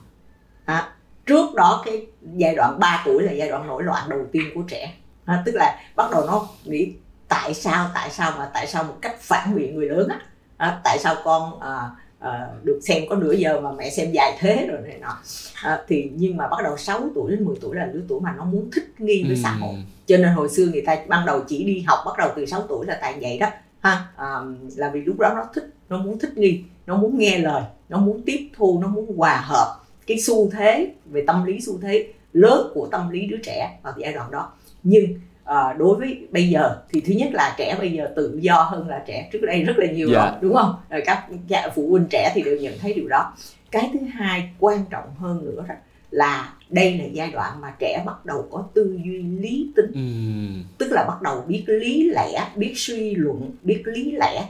À, trước đó cái giai đoạn 3 tuổi là giai đoạn nổi loạn đầu tiên của trẻ. À, tức là bắt đầu nó nghĩ tại sao tại sao mà tại sao một cách phản biện người lớn á à, tại sao con à, à, được xem có nửa giờ mà mẹ xem dài thế rồi này nọ. À, thì nhưng mà bắt đầu 6 tuổi đến 10 tuổi là lứa tuổi mà nó muốn thích nghi với xã hội. Cho nên hồi xưa người ta ban đầu chỉ đi học bắt đầu từ 6 tuổi là tại vậy đó. Ha à, là vì lúc đó nó thích nó muốn thích nghi nó muốn nghe lời nó muốn tiếp thu nó muốn hòa hợp cái xu thế về tâm lý xu thế lớn của tâm lý đứa trẻ vào giai đoạn đó. Nhưng à, đối với bây giờ thì thứ nhất là trẻ bây giờ tự do hơn là trẻ trước đây rất là nhiều Dạ. rồi đúng không? Rồi các cha- phụ huynh trẻ thì đều nhận thấy điều đó. Cái thứ hai quan trọng hơn nữa đó là đây là giai đoạn mà trẻ bắt đầu có tư duy lý tính. Ừm, tức là bắt đầu biết lý lẽ biết suy luận biết lý lẽ.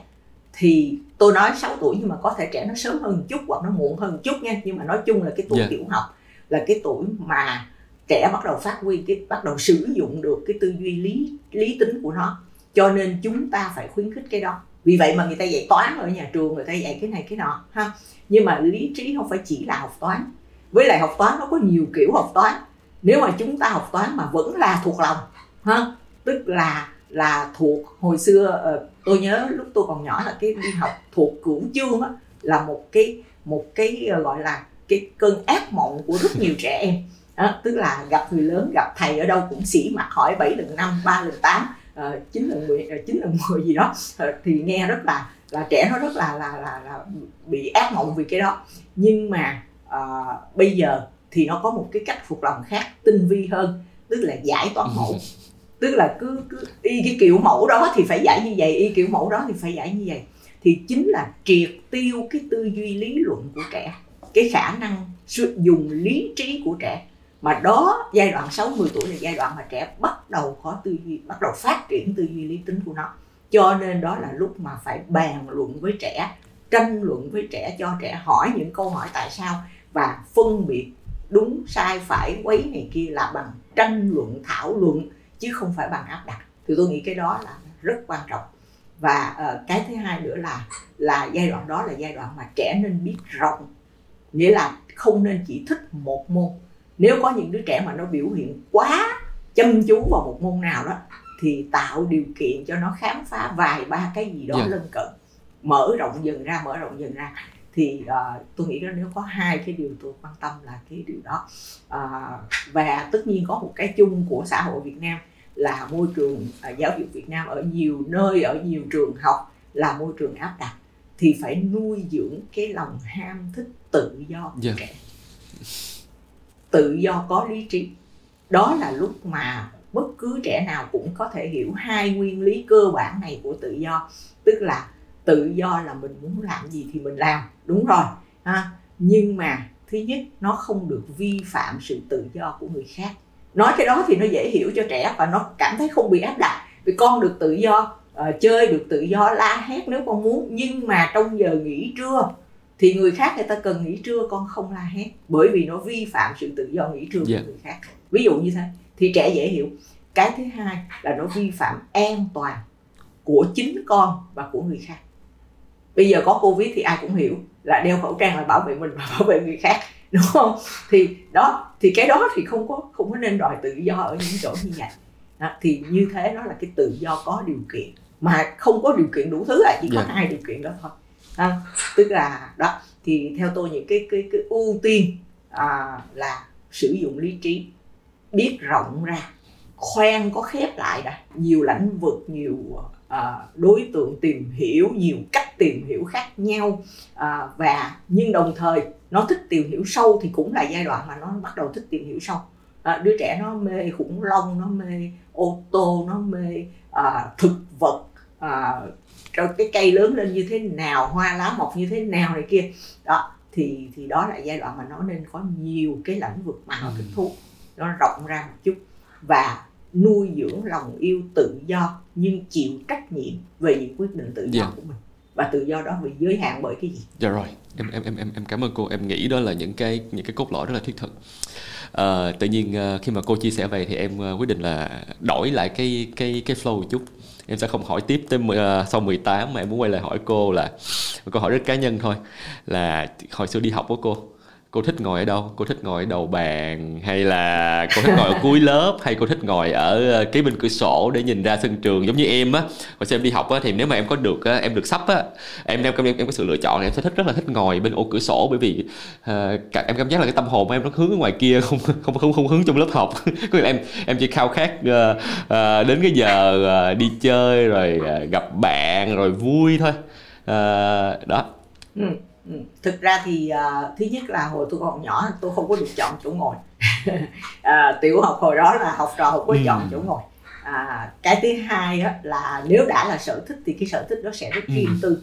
Thì tôi nói 6 tuổi nhưng mà có thể trẻ nó sớm hơn chút hoặc nó muộn hơn chút nha nhưng mà nói chung là cái tuổi Dạ. tiểu học là cái tuổi mà trẻ bắt đầu phát huy cái, bắt đầu sử dụng được cái tư duy lý lý tính của nó. Cho nên chúng ta phải khuyến khích cái đó. Vì vậy mà người ta dạy toán ở nhà trường, người ta dạy cái này, cái nọ, ha. Nhưng mà lý trí không phải chỉ là học toán. Với lại học toán nó có nhiều kiểu học toán. Nếu mà chúng ta học toán mà vẫn là thuộc lòng, ha, tức là là thuộc hồi xưa ờ, tôi nhớ lúc tôi còn nhỏ là cái đi học thuộc cửu chương á, là một cái một cái ờ, gọi là cái cơn ác mộng của rất nhiều trẻ em. Đó, tức là gặp người lớn gặp thầy ở đâu cũng xỉ mặt hỏi 7 lần 5, 3 lần 8, uh, 9 lần 10, uh, 9 lần 10 gì đó. Ờ, thì nghe rất là là trẻ nó rất là là là, là bị ác mộng vì cái đó. Nhưng mà ờ, bây giờ thì nó có một cái cách phục lòng khác tinh vi hơn tức là giải toán mẫu. Tức là cứ cứ y cái kiểu mẫu đó thì phải giải như vậy y kiểu mẫu đó thì phải giải như vậy. Thì chính là triệt tiêu cái tư duy lý luận của trẻ cái khả năng sử dụng lý trí của trẻ mà đó giai đoạn 60 tuổi là giai đoạn mà trẻ bắt đầu có tư duy bắt đầu phát triển tư duy lý tính của nó. Cho nên đó là lúc mà phải bàn luận với trẻ tranh luận với trẻ cho trẻ hỏi những câu hỏi tại sao và phân biệt đúng sai phải quấy này kia là bằng tranh luận thảo luận chứ không phải bằng áp đặt. Thì tôi nghĩ cái đó là rất quan trọng. Và uh, cái thứ hai nữa là là giai đoạn đó là giai đoạn mà trẻ nên biết rộng. Nghĩa là không nên chỉ thích một môn nếu có những đứa trẻ mà nó biểu hiện quá chăm chú vào một môn nào đó thì tạo điều kiện cho nó khám phá vài ba cái gì đó Dạ. lân cận mở rộng dần ra mở rộng dần ra thì ờ, tôi nghĩ đó nếu có hai cái điều tôi quan tâm là cái điều đó Ờ, và tất nhiên có một cái chung của xã hội Việt Nam là môi trường à, giáo dục Việt Nam ở nhiều nơi ở nhiều trường học là môi trường áp đặt thì phải nuôi dưỡng cái lòng ham thích tự do của Dạ. trẻ tự do có lý trí. Đó là lúc mà bất cứ trẻ nào cũng có thể hiểu hai nguyên lý cơ bản này của tự do. Tức là tự do là mình muốn làm gì thì mình làm đúng rồi ha. Nhưng mà thứ nhất nó không được vi phạm sự tự do của người khác. Nói cái đó thì nó dễ hiểu cho trẻ và nó cảm thấy không bị áp đặt vì con được tự do uh, chơi được tự do la hét nếu con muốn. Nhưng mà trong giờ nghỉ trưa thì người khác người ta cần nghỉ trưa con không la hét. Bởi vì nó vi phạm sự tự do nghỉ trưa Dạ. của người khác. Ví dụ như thế. Thì trẻ dễ hiểu. Cái thứ hai là nó vi phạm an toàn của chính con và của người khác. Bây giờ có covid thì ai cũng hiểu là đeo khẩu trang là bảo vệ mình và bảo vệ người khác đúng không? Thì đó thì cái đó thì không có không có nên đòi tự do ở những chỗ như vậy. Đó, thì như thế nó là cái tự do có điều kiện. Mà không có điều kiện đủ thứ à chỉ có Dạ. hai điều kiện đó thôi à, tức là đó thì theo tôi những cái cái cái ưu tiên à, là sử dụng lý trí biết rộng ra khoan có khép lại đã. Nhiều lĩnh vực nhiều à, đối tượng tìm hiểu nhiều cách cách tìm hiểu khác nhau à, và nhưng đồng thời nó thích tìm hiểu sâu thì cũng là giai đoạn mà nó bắt đầu thích tìm hiểu sâu. À, đứa trẻ nó mê khủng long nó mê ô tô nó mê à, thực vật à, rồi cái cây lớn lên như thế nào hoa lá mọc như thế nào này kia đó thì thì đó là giai đoạn mà nó nên có nhiều cái lĩnh vực mà nó thích thú nó rộng ra một chút và nuôi dưỡng lòng yêu tự do nhưng chịu trách nhiệm về những quyết định tự do Dạ. của mình và tự do đó bị giới hạn bởi cái gì Dạ rồi, em em em em em cảm ơn cô. Em nghĩ đó là những cái những cái cốt lõi rất là thiết thực. Ờ, tự nhiên ờ, khi mà cô chia sẻ về thì em ờ, quyết định là đổi lại cái cái cái flow một chút. Em sẽ không hỏi tiếp tới uh, sau 18 mà em muốn quay lại hỏi cô là một câu hỏi rất cá nhân thôi là hồi xưa đi học của cô cô thích ngồi ở đâu? Cô thích ngồi ở đầu bàn hay là cô thích ngồi ở cuối lớp? Hay cô thích ngồi ở ờ, kế bên cửa sổ để nhìn ra sân trường giống như em á? Hồi xem đi học á thì nếu mà em có được á, em được sắp á em em em, em có sự lựa chọn em sẽ thích rất là thích ngồi bên ô cửa sổ bởi vì ờ, em cảm giác là cái tâm hồn em nó hướng ở ngoài kia không không không không hướng trong lớp học. Có nghĩa là em em chỉ khao khát ờ, ờ, đến cái giờ ờ, đi chơi rồi ờ, gặp bạn rồi vui thôi. Ờ, đó. Ừ thực ra thì à, thứ nhất là hồi tôi còn nhỏ tôi không có được chọn chỗ ngồi à, tiểu học hồi đó là học trò không có Ừ. chọn chỗ ngồi à, cái thứ hai á, là nếu đã là sở thích thì cái sở thích đó sẽ rất Ừ. riêng tư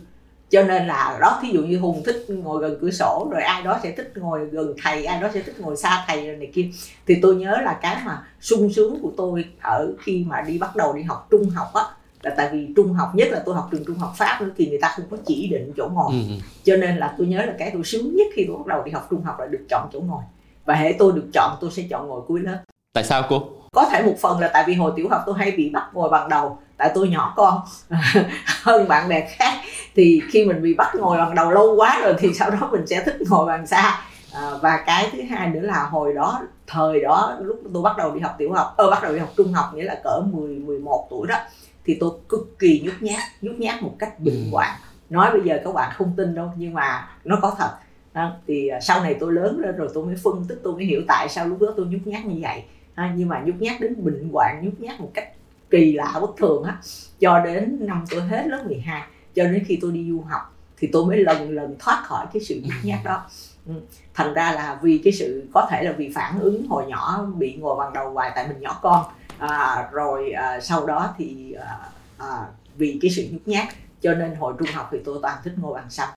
cho nên là đó thí dụ như hùng thích ngồi gần cửa sổ rồi ai đó sẽ thích ngồi gần thầy ai đó sẽ thích ngồi xa thầy rồi này kia thì tôi nhớ là cái mà sung sướng của tôi ở khi mà đi bắt đầu đi học trung học á là tại vì trung học nhất là tôi học trường trung học pháp nữa thì người ta không có chỉ định chỗ ngồi. Ừ, cho nên là tôi nhớ là cái tôi sướng nhất khi tôi bắt đầu đi học trung học là được chọn chỗ ngồi. Và hễ tôi được chọn tôi sẽ chọn ngồi cuối lớp. Tại sao cô? Có thể một phần là tại vì hồi tiểu học tôi hay bị bắt ngồi bằng đầu tại tôi nhỏ con. Hơn bạn bè khác. Thì khi mình bị bắt ngồi bằng đầu lâu quá rồi thì sau đó mình sẽ thích ngồi bằng xa. À, và cái thứ hai nữa là hồi đó thời đó lúc tôi bắt đầu đi học tiểu học ơ bắt đầu đi học trung học nghĩa là cỡ 10 11 tuổi đó thì tôi cực kỳ nhút nhát nhút nhát một cách bệnh Ừ. hoạn. Nói bây giờ các bạn không tin đâu nhưng mà nó có thật. À, thì à, sau này tôi lớn lên rồi tôi mới phân tích tôi mới hiểu tại sao lúc đó tôi nhút nhát như vậy. À, nhưng mà nhút nhát đến bệnh hoạn nhút nhát một cách kỳ lạ bất thường á. Cho đến năm tôi hết lớp 12 cho đến khi tôi đi du học thì tôi mới lần lần thoát khỏi cái sự nhút nhát đó. Ừ. thành ra là vì cái sự có thể là vì phản ứng hồi nhỏ bị ngồi bằng đầu hoài tại mình nhỏ con à, rồi à, sau đó thì à, à, vì cái sự nhút nhát cho nên hồi trung học thì tôi toàn thích ngồi bằng sau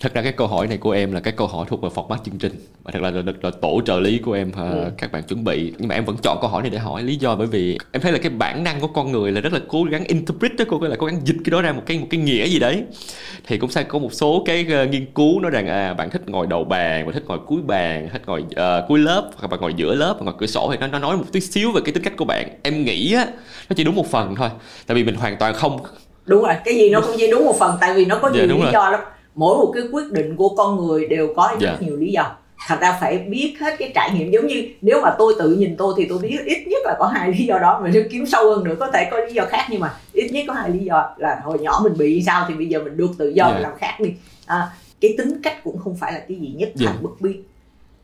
thật ra cái câu hỏi này của em là cái câu hỏi thuộc về format chương trình. Và thật là, là, là, là tổ trợ lý của em ờ, Ừ. các bạn chuẩn bị. Nhưng mà em vẫn chọn câu hỏi này để hỏi lý do bởi vì em thấy là cái bản năng của con người là rất là cố gắng interpret đó cô là cố gắng dịch cái đó ra một cái một cái nghĩa gì đấy. Thì cũng sẽ có một số cái ờ, nghiên cứu nói rằng à bạn thích ngồi đầu bàn và thích ngồi cuối bàn thích ngồi ờ, cuối lớp hoặc bạn ngồi giữa lớp hoặc ngồi cửa sổ. Thì nó nó nói một tí xíu về cái tính cách của bạn. Em nghĩ á nó chỉ đúng một phần thôi. Tại vì mình hoàn toàn không đúng rồi cái gì nó cũng chỉ đúng một phần tại vì nó có Dạ, nhiều đúng lý rồi. do lắm mỗi một cái quyết định của con người đều có rất Dạ. nhiều lý do thật ra phải biết hết cái trải nghiệm giống như nếu mà tôi tự nhìn tôi thì tôi biết ít nhất là có hai lý do đó mà nếu kiếm sâu hơn nữa có thể có lý do khác nhưng mà ít nhất có hai lý do là hồi nhỏ mình bị sao thì bây giờ mình được tự do Dạ. mình làm khác đi à, cái tính cách cũng không phải là cái gì nhất Dạ. thành bất biến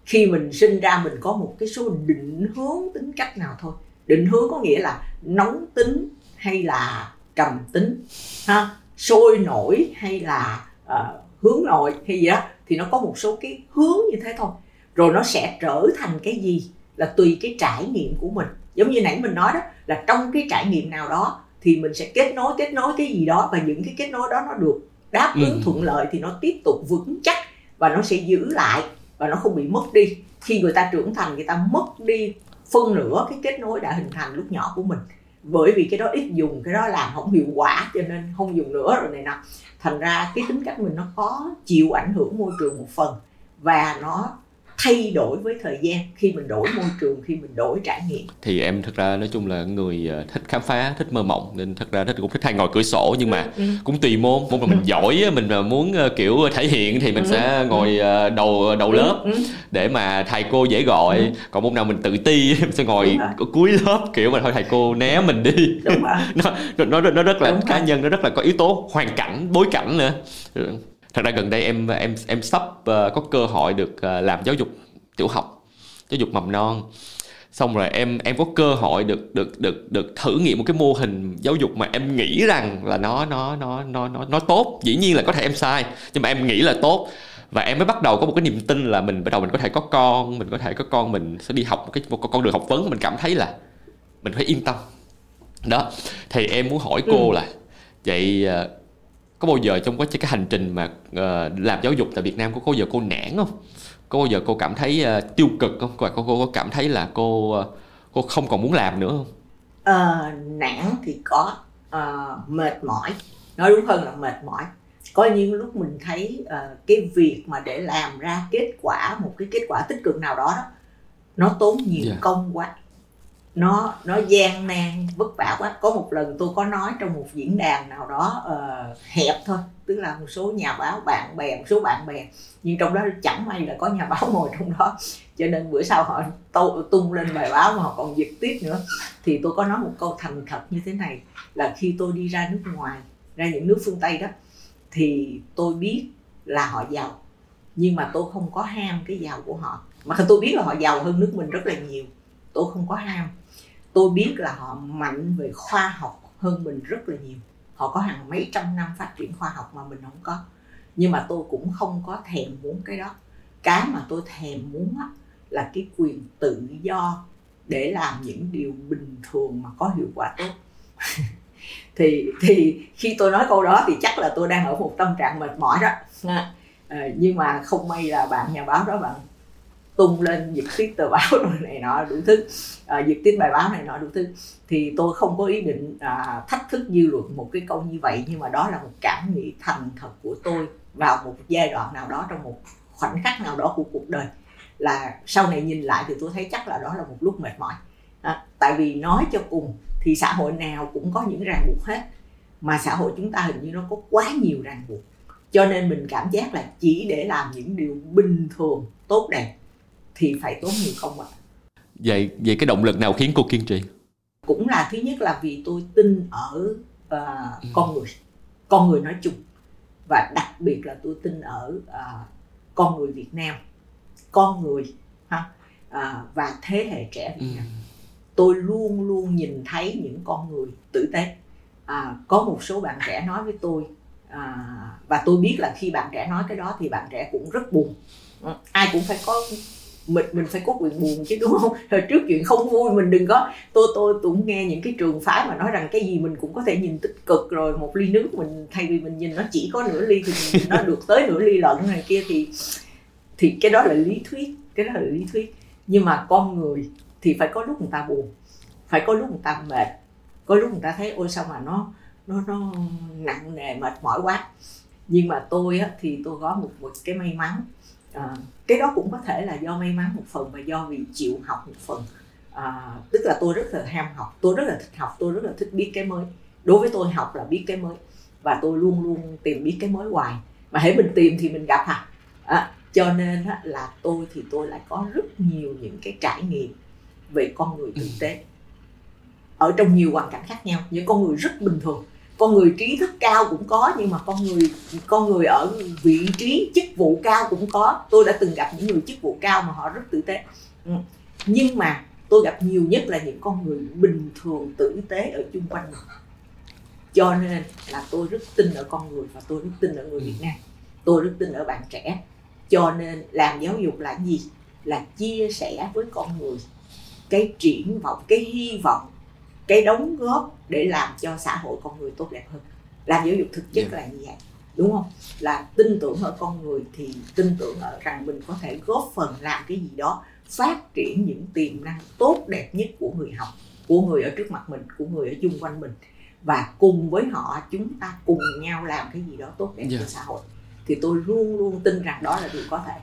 khi mình sinh ra mình có một cái số định hướng tính cách nào thôi định hướng có nghĩa là nóng tính hay là trầm tính ha sôi nổi hay là ờ, hướng nội hay gì đó thì nó có một số cái hướng như thế thôi. Rồi nó sẽ trở thành cái gì là tùy cái trải nghiệm của mình. Giống như nãy mình nói đó là trong cái trải nghiệm nào đó thì mình sẽ kết nối kết nối cái gì đó và những cái kết nối đó nó được đáp ứng Ừ. thuận lợi thì nó tiếp tục vững chắc và nó sẽ giữ lại và nó không bị mất đi. Khi người ta trưởng thành người ta mất đi phân nửa cái kết nối đã hình thành lúc nhỏ của mình bởi vì cái đó ít dùng, cái đó làm không hiệu quả, cho nên không dùng nữa rồi này nọ. Thành ra cái tính cách mình nó có chịu ảnh hưởng môi trường một phần, và nó thay đổi với thời gian khi mình đổi môi trường khi mình đổi trải nghiệm thì em thực ra nói chung là người ờ, thích khám phá thích mơ mộng nên thật ra thích cũng thích hay ngồi cửa sổ nhưng mà Ừ. cũng tùy môn môn mà mình giỏi mình mà muốn ờ, kiểu thể hiện thì mình Ừ. sẽ ngồi ờ, đầu đầu lớp Ừ, ừ. để mà thầy cô dễ gọi Ừ. còn môn nào mình tự ti mình sẽ ngồi cuối lớp kiểu mà thôi thầy cô né mình đi nó nó nó, rất là Đúng cá rồi. nhân nó rất là có yếu tố hoàn cảnh bối cảnh nữa Ừ. thật ra gần đây em em em sắp ờ, có cơ hội được ờ, làm giáo dục tiểu học giáo dục mầm non. Xong rồi em em có cơ hội được được được được thử nghiệm một cái mô hình giáo dục mà em nghĩ rằng là nó nó nó nó nó nó tốt. Dĩ nhiên là có thể em sai nhưng mà em nghĩ là tốt. Và em mới bắt đầu có một cái niềm tin là mình bắt đầu mình có thể có con mình có thể có con mình sẽ đi học một cái một con đường học vấn. Mình cảm thấy là mình phải yên tâm. Đó thì em muốn hỏi cô ừ. là vậy ờ, có bao giờ trong quá trình cái hành trình mà uh, làm giáo dục tại Việt Nam có bao giờ cô nản không? Có bao giờ cô cảm thấy uh, tiêu cực không? Và cô, cô có cảm thấy là cô uh, cô không còn muốn làm nữa không? Uh, nản thì có. Uh, mệt mỏi. Nói đúng hơn là mệt mỏi. Có những lúc mình thấy uh, cái việc mà để làm ra kết quả một cái kết quả tích cực nào đó đó nó tốn nhiều yeah. Dạ. công quá nó nó gian nan vất vả quá. Có một lần tôi có nói trong một diễn đàn nào đó uh, hẹp thôi. Tức là một số nhà báo bạn bè một số bạn bè. Nhưng trong đó chẳng may là có nhà báo ngồi trong đó. Cho nên bữa sau họ tung lên bài báo mà họ còn dịch tiếp nữa. Thì tôi có nói một câu thành thật như thế này. Là khi tôi đi ra nước ngoài ra những nước phương tây đó thì tôi biết là họ giàu. Nhưng mà tôi không có ham cái giàu của họ. Mà tôi biết là họ giàu hơn nước mình rất là nhiều. Tôi không có ham tôi biết là họ mạnh về khoa học hơn mình rất là nhiều. Họ có hàng mấy trăm năm phát triển khoa học mà mình không có. Nhưng mà tôi cũng không có thèm muốn cái đó. Cái mà tôi thèm muốn là cái quyền tự do để làm những điều bình thường mà có hiệu quả tốt. Thì thì khi tôi nói câu đó thì chắc là tôi đang ở một tâm trạng mệt mỏi đó. À, nhưng mà không may là bạn nhà báo đó bạn tung lên giật tiết tờ báo này nọ đủ thứ. À, giật tiết bài báo này nọ đủ thứ. Thì tôi không có ý định à, thách thức dư luận một cái câu như vậy nhưng mà đó là một cảm nghĩ thành thật của tôi vào một giai đoạn nào đó trong một khoảnh khắc nào đó của cuộc đời. Là sau này nhìn lại thì tôi thấy chắc là đó là một lúc mệt mỏi. À, tại vì nói cho cùng thì xã hội nào cũng có những ràng buộc hết mà xã hội chúng ta hình như nó có quá nhiều ràng buộc. Cho nên mình cảm giác là chỉ để làm những điều bình thường tốt đẹp thì phải tốn nhiều công ạ. Vậy vậy cái động lực nào khiến cô kiên trì? Cũng là thứ nhất là vì tôi tin ở uh, con người con người nói chung. Và đặc biệt là tôi tin ở uh, con người Việt Nam con người ha uh, và thế hệ trẻ Việt Nam. Ừ. tôi luôn luôn nhìn thấy những con người tử tế. À, có một số bạn trẻ nói với tôi à, và tôi biết là khi bạn trẻ nói cái đó thì bạn trẻ cũng rất buồn. Ừ, ai cũng phải có mình mình phải có quyền buồn chứ đúng không? Hồi trước chuyện không vui mình đừng có tôi tôi cũng nghe những cái trường phái mà nói rằng cái gì mình cũng có thể nhìn tích cực rồi một ly nước mình thay vì mình nhìn nó chỉ có nửa ly thì mình nó được tới nửa ly lận này kia thì thì cái đó là lý thuyết cái đó là lý thuyết. Nhưng mà con người thì phải có lúc người ta buồn phải có lúc người ta mệt có lúc người ta thấy ôi sao mà nó nó nó nặng nề mệt mỏi quá. Nhưng mà tôi á, thì tôi có một, một cái may mắn à, cái đó cũng có thể là do may mắn một phần và do vì chịu học một phần. À, tức là tôi rất là ham học tôi rất là thích học tôi rất là thích biết cái mới. Đối với tôi học là biết cái mới và tôi luôn luôn tìm biết cái mới hoài. Mà hãy mình tìm thì mình gặp à, à, cho nên là tôi thì tôi lại có rất nhiều những cái trải nghiệm về con người thực tế. Ở trong nhiều hoàn cảnh khác nhau những con người rất bình thường con người trí thức cao cũng có, nhưng mà con người con người ở vị trí, chức vụ cao cũng có. Tôi đã từng gặp những người chức vụ cao mà họ rất tử tế. Ừ. nhưng mà tôi gặp nhiều nhất là những con người bình thường tử tế ở chung quanh mình. Cho nên là tôi rất tin ở con người và tôi rất tin ở người Việt Nam. Tôi rất tin ở bạn trẻ. Cho nên làm giáo dục là gì? Là chia sẻ với con người cái triển vọng, cái hy vọng cái đóng góp để làm cho xã hội con người tốt đẹp hơn. Làm giáo dục thực chất yeah. là như vậy đúng không? Là tin tưởng ở con người thì tin tưởng ở rằng mình có thể góp phần làm cái gì đó phát triển những tiềm năng tốt đẹp nhất của người học của người ở trước mặt mình của người ở chung quanh mình. Và cùng với họ chúng ta cùng nhau làm cái gì đó tốt đẹp yeah. cho xã hội. Thì tôi luôn luôn tin rằng đó là điều có thể.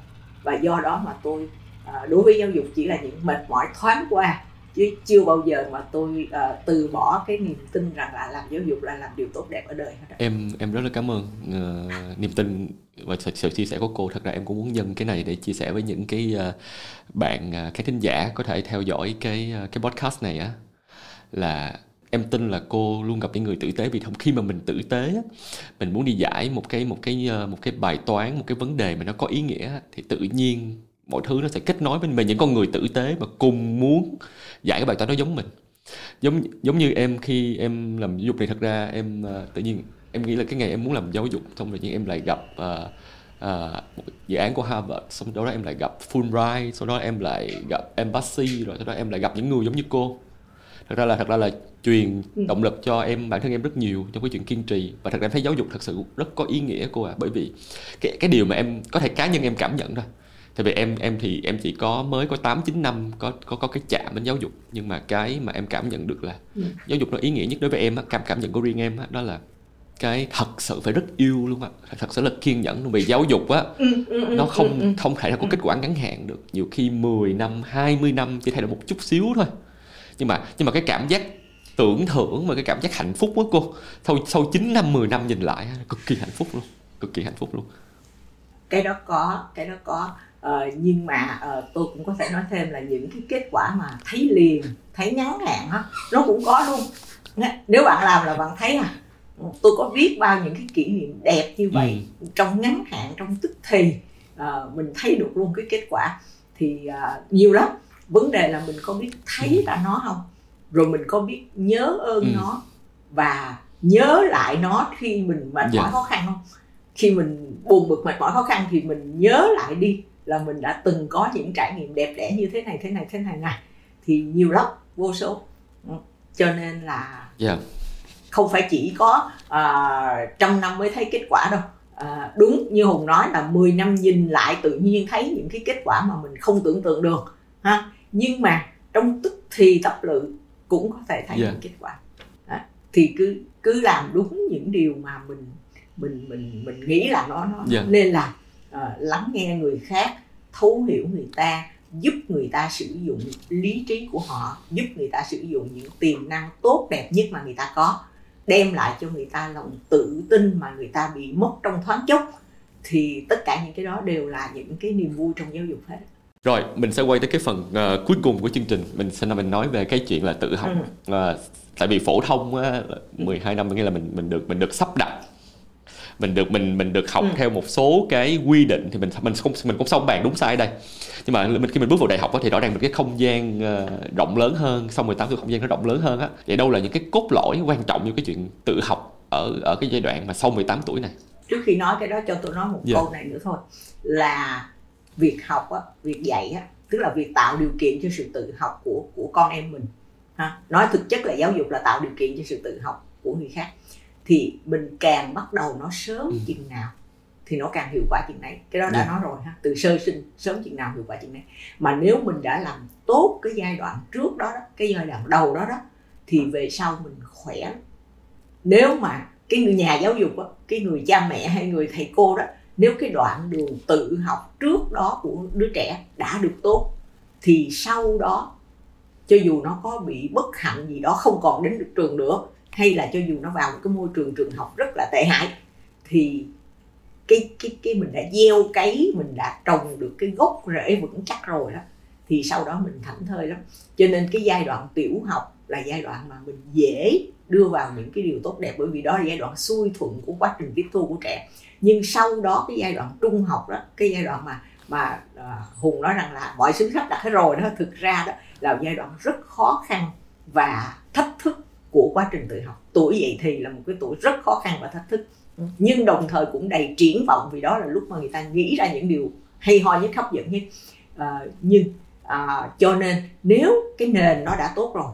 Và do đó mà tôi à, đối với giáo dục chỉ là những mệt mỏi thoáng qua chứ chưa bao giờ mà tôi uh, từ bỏ cái niềm tin rằng là làm giáo dục là làm điều tốt đẹp ở đời hết em em rất là cảm ơn uh, niềm tin và sự, sự chia sẻ của cô. Thật ra em cũng muốn nhân cái này để chia sẻ với những cái uh, bạn uh, các thính giả có thể theo dõi cái uh, cái podcast này á. Là em tin là cô luôn gặp những người tử tế vì thông khi mà mình tử tế mình muốn đi giải một cái một cái một cái bài toán một cái vấn đề mà nó có ý nghĩa thì tự nhiên mọi thứ nó sẽ kết nối với mình. Những con người tử tế mà cùng muốn giải cái bài toán đó giống mình. Giống giống như em khi em làm giáo dục này thật ra em uh, tự nhiên em nghĩ là cái ngày em muốn làm giáo dục xong rồi nhưng em lại gặp uh, uh, một dự án của Harvard xong đó, đó em lại gặp Fulbright sau đó em lại gặp Embassy rồi sau đó em lại gặp những người giống như cô. Thật ra là thật ra là truyền ừ. động lực cho em bản thân em rất nhiều trong cái chuyện kiên trì. Và thật ra em thấy giáo dục thật sự rất có ý nghĩa cô à bởi vì cái cái điều mà em có thể cá nhân em cảm nhận thôi tại vì em em thì em chỉ có mới có 8 9 năm có có có cái chạm đến giáo dục. Nhưng mà cái mà em cảm nhận được là ừ. giáo dục nó ý nghĩa nhất đối với em á cảm cảm nhận của riêng em á đó là cái thật sự phải rất yêu luôn á. Thật sự là kiên nhẫn luôn. Vì giáo dục á ừ, ừ, ừ, nó không ừ, ừ. không thể là có kết quả ngắn hạn được. Nhiều khi 10 năm 20 năm chỉ thay đổi một chút xíu thôi. Nhưng mà nhưng mà cái cảm giác tưởng thưởng và cái cảm giác hạnh phúc á cô sau sau 9 năm 10 năm nhìn lại cực kỳ hạnh phúc luôn. Cực kỳ hạnh phúc luôn. Cái đó có cái đó có ờ, nhưng mà ờ, tôi cũng có thể nói thêm là những cái kết quả mà thấy liền thấy ngắn hạn á nó cũng có luôn nếu bạn làm là bạn thấy à tôi có biết bao những cái kỷ niệm đẹp như vậy ừ. trong ngắn hạn trong tức thì uh, mình thấy được luôn cái kết quả thì uh, nhiều lắm vấn đề là mình có biết thấy ừ. ra nó không rồi mình có biết nhớ ơn ừ. nó và nhớ lại nó khi mình mệt dạ. mỏi khó khăn không khi mình buồn bực mệt mỏi khó khăn thì mình nhớ lại đi là mình đã từng có những trải nghiệm đẹp đẽ như thế này thế này thế này này thì nhiều lắm vô số ừ. cho nên là yeah. Dạ. không phải chỉ có uh, trăm năm mới thấy kết quả đâu à, đúng như hùng nói là 10 năm nhìn lại tự nhiên thấy những cái kết quả mà mình không tưởng tượng được ha nhưng mà trong tức thì tập lự cũng có thể thấy yeah. những kết quả à, thì cứ cứ làm đúng những điều mà mình mình mình mình nghĩ là nó nó yeah. nên là uh, lắng nghe người khác thấu hiểu người ta giúp người ta sử dụng lý trí của họ giúp người ta sử dụng những tiềm năng tốt đẹp nhất mà người ta có đem lại cho người ta lòng tự tin mà người ta bị mất trong thoáng chốc. Thì tất cả những cái đó đều là những cái niềm vui trong giáo dục hết. Rồi mình sẽ quay tới cái phần uh, cuối cùng của chương trình. Mình sẽ mình nói về cái chuyện là tự học. Ừ. uh, tại vì phổ thông uh, 12 năm nghĩa là mình mình được mình được sắp đặt mình được mình mình được học ừ. theo một số cái quy định thì mình mình không mình cũng xong bàn đúng sai đây nhưng mà mình khi mình bước vào đại học thì rõ ràng được cái không gian uh, rộng lớn hơn sau 18 tuổi không gian nó rộng lớn hơn á vậy đâu là những cái cốt lõi quan trọng như cái chuyện tự học ở ở cái giai đoạn mà sau 18 tuổi này trước khi nói cái đó cho tôi nói một yeah. Dạ. câu này nữa thôi là việc học á việc dạy á tức là việc tạo điều kiện cho sự tự học của của con em mình ha nói thực chất là giáo dục là tạo điều kiện cho sự tự học của người khác thì mình càng bắt đầu nó sớm ừ. chừng nào thì nó càng hiệu quả chừng đấy cái đó đã yeah. Dạ. nói rồi ha từ sơ sinh sớm chừng nào hiệu quả chừng đấy mà nếu mình đã làm tốt cái giai đoạn trước đó, đó cái giai đoạn đầu đó đó thì về sau mình khỏe nếu mà cái người nhà giáo dục đó, cái người cha mẹ hay người thầy cô đó nếu cái đoạn đường tự học trước đó của đứa trẻ đã được tốt thì sau đó cho dù nó có bị bất hạnh gì đó không còn đến được trường nữa hay là cho dù nó vào một cái môi trường trường học rất là tệ hại thì cái cái cái mình đã gieo cấy mình đã trồng được cái gốc rễ vững chắc rồi đó thì sau đó mình thảnh thơi lắm. Cho nên cái giai đoạn tiểu học là giai đoạn mà mình dễ đưa vào những cái điều tốt đẹp bởi vì đó là giai đoạn xuôi thuận của quá trình tiếp thu của trẻ. Nhưng sau đó cái giai đoạn trung học đó cái giai đoạn mà mà uh, hùng nói rằng là mọi thứ sắp đặt hết rồi đó thực ra đó là giai đoạn rất khó khăn và thách thức của quá trình tự học. Tuổi dậy thì là một cái tuổi rất khó khăn và thách thức. Nhưng đồng thời cũng đầy triển vọng vì đó là lúc mà người ta nghĩ ra những điều hay ho nhất hấp dẫn nhất. À, nhưng à, cho nên nếu cái nền nó đã tốt rồi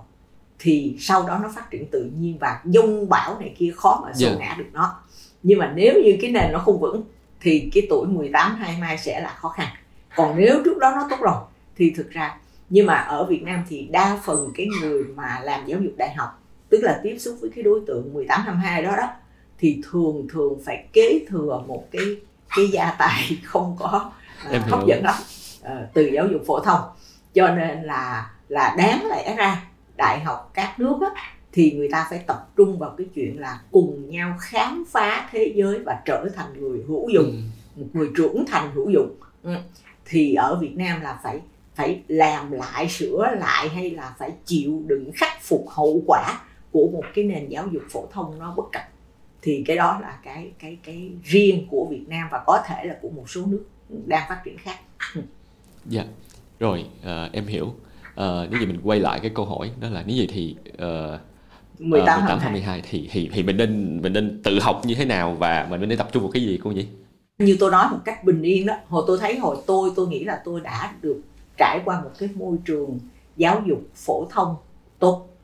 thì sau đó nó phát triển tự nhiên và dông bão này kia khó mà xô yeah. Ngã được nó. Nhưng mà nếu như cái nền nó không vững thì cái tuổi 18 22 sẽ là khó khăn. Còn nếu trước đó nó tốt rồi thì thực ra nhưng mà ở Việt Nam thì đa phần cái người mà làm giáo dục đại học tức là tiếp xúc với cái đối tượng 18 22 đó đó thì thường thường phải kế thừa một cái cái gia tài không có uh, hấp dẫn lắm uh, từ giáo dục phổ thông cho nên là là đáng lẽ ra đại học các nước á, thì người ta phải tập trung vào cái chuyện là cùng nhau khám phá thế giới và trở thành người hữu dụng ừ. một người trưởng thành hữu dụng ừ. thì ở Việt Nam là phải phải làm lại sửa lại hay là phải chịu đựng khắc phục hậu quả của một cái nền giáo dục phổ thông nó bất cập thì cái đó là cái cái cái riêng của Việt Nam và có thể là của một số nước đang phát triển khác. dạ rồi uh, em hiểu uh, nếu gì mình quay lại cái câu hỏi đó là nếu gì thì uh, 18 18 22 thì thì thì mình nên mình nên tự học như thế nào và mình nên tập trung vào cái gì cô nhỉ? Như tôi nói một cách bình yên đó, hồi tôi thấy hồi tôi tôi nghĩ là tôi đã được trải qua một cái môi trường giáo dục phổ thông tốt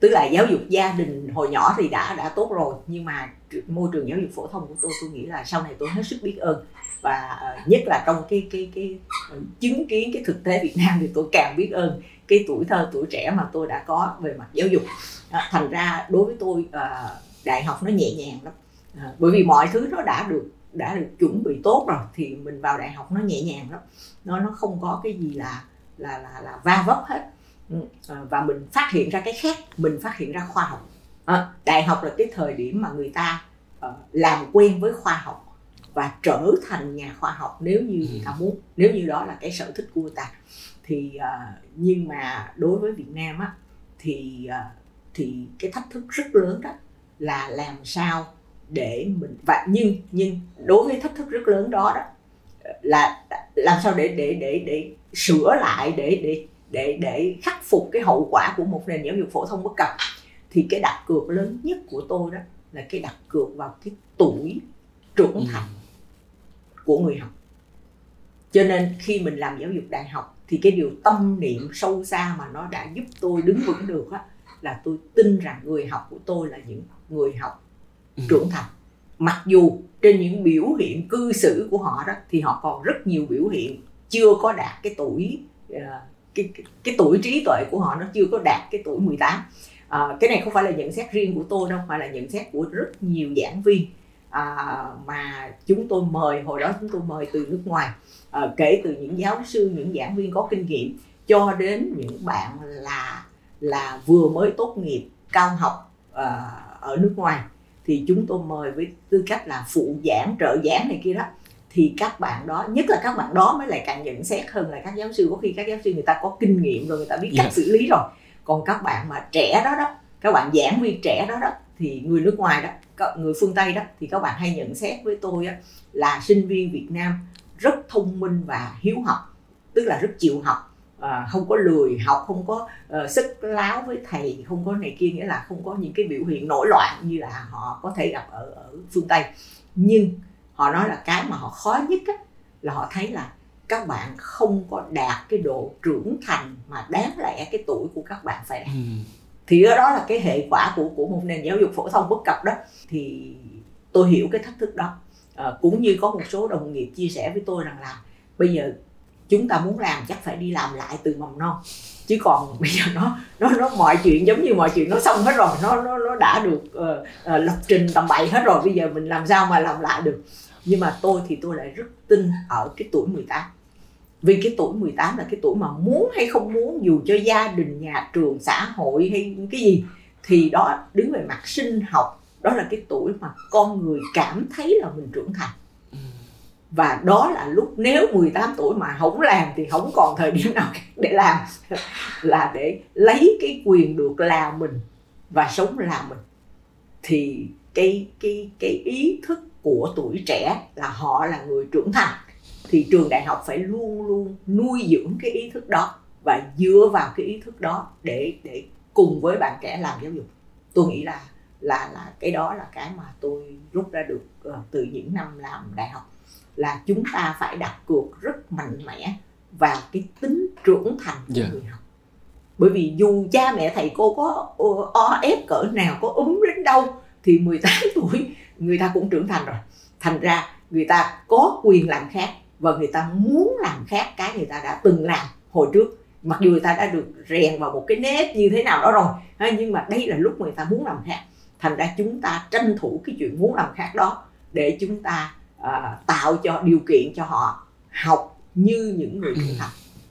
tức là giáo dục gia đình hồi nhỏ thì đã đã tốt rồi, nhưng mà môi trường giáo dục phổ thông của tôi tôi nghĩ là sau này tôi hết sức biết ơn. Và ờ, nhất là trong cái cái cái ờ, chứng kiến cái thực tế Việt Nam thì tôi càng biết ơn cái tuổi thơ, tuổi trẻ mà tôi đã có về mặt giáo dục. Thành ra đối với tôi ờ, đại học nó nhẹ nhàng lắm. Bởi vì mọi thứ nó đã được đã được chuẩn bị tốt rồi thì mình vào đại học nó nhẹ nhàng lắm. Nó nó không có cái gì là là là là va vấp hết và mình phát hiện ra cái khác mình phát hiện ra khoa học. À, đại học là cái thời điểm mà người ta uh, làm quen với khoa học và trở thành nhà khoa học nếu như người ta muốn nếu như đó là cái sở thích của người ta. Thì uh, nhưng mà đối với Việt Nam á thì uh, thì cái thách thức rất lớn đó là làm sao để mình và nhưng nhưng đối với thách thức rất lớn đó đó là làm sao để để để để sửa lại để để để để khắc phục cái hậu quả của một nền giáo dục phổ thông bất cập thì cái đặt cược lớn nhất của tôi đó là cái đặt cược vào cái tuổi trưởng ừ. thành của người học cho nên khi mình làm giáo dục đại học thì cái điều tâm niệm sâu xa mà nó đã giúp tôi đứng vững được á là tôi tin rằng người học của tôi là những người học ừ. trưởng thành mặc dù trên những biểu hiện cư xử của họ đó thì họ còn rất nhiều biểu hiện chưa có đạt cái tuổi uh, cái, cái, cái tuổi trí tuệ của họ nó chưa có đạt cái tuổi 18 à, cái này không phải là nhận xét riêng của tôi đâu mà là nhận xét của rất nhiều giảng viên à, mà chúng tôi mời hồi đó chúng tôi mời từ nước ngoài à, kể từ những giáo sư những giảng viên có kinh nghiệm cho đến những bạn là là vừa mới tốt nghiệp cao học à, ở nước ngoài. Thì chúng tôi mời với tư cách là phụ giảng trợ giảng này kia đó thì các bạn đó nhất là các bạn đó mới lại càng nhận xét hơn là các giáo sư. Có khi các giáo sư người ta có kinh nghiệm rồi người ta biết cách yeah. xử lý rồi. Còn các bạn mà trẻ đó đó các bạn giảng viên trẻ đó đó thì người nước ngoài đó người phương tây đó thì các bạn hay nhận xét với tôi á, là sinh viên việt nam rất thông minh và hiếu học tức là rất chịu học. À, không có lười học không có uh, sức láo với thầy không có này kia nghĩa là không có những cái biểu hiện nổi loạn như là họ có thể gặp ở, ở phương tây. Nhưng họ nói là cái mà họ khó nhất á, là họ thấy là các bạn không có đạt cái độ trưởng thành mà đáng lẽ cái tuổi của các bạn phải đạt. Ừ. thì đó là cái hệ quả của của một nền giáo dục phổ thông bất cập đó. Thì tôi hiểu cái thách thức đó. À, cũng như có một số đồng nghiệp chia sẻ với tôi rằng là bây giờ chúng ta muốn làm chắc phải đi làm lại từ mầm non. Chứ còn bây giờ nó nó nó mọi chuyện giống như mọi chuyện nó xong hết rồi nó nó nó đã được uh, uh, lập trình tầm bậy hết rồi. Bây giờ mình làm sao mà làm lại được nhưng mà tôi thì tôi lại rất tin ở cái tuổi 18 vì cái tuổi 18 là cái tuổi mà muốn hay không muốn, dù cho gia đình, nhà trường, xã hội hay cái gì, thì đó đứng về mặt sinh học, đó là cái tuổi mà con người cảm thấy là mình trưởng thành. Và đó là lúc nếu 18 tuổi mà không làm thì không còn thời điểm nào để làm, là để lấy cái quyền được làm mình và sống làm mình. Thì cái cái cái ý thức của tuổi trẻ là họ là người trưởng thành thì trường đại học phải luôn luôn nuôi dưỡng cái ý thức đó và dựa vào cái ý thức đó để để cùng với bạn trẻ làm giáo dục tôi nghĩ là là là cái đó là cái mà tôi rút ra được uh, từ những năm làm đại học là chúng ta phải đặt cược rất mạnh mẽ vào cái tính trưởng thành của yeah. Dạ. người học bởi vì dù cha mẹ thầy cô có o ép cỡ nào có ấm đến đâu thì 18 tuổi người ta cũng trưởng thành rồi. Thành ra người ta có quyền làm khác và người ta muốn làm khác cái người ta đã từng làm hồi trước. Mặc dù người ta đã được rèn vào một cái nếp như thế nào đó rồi nhưng mà đây là lúc người ta muốn làm khác. Thành ra chúng ta tranh thủ cái chuyện muốn làm khác đó để chúng ta uh, tạo cho điều kiện cho họ học như những người trưởng thành.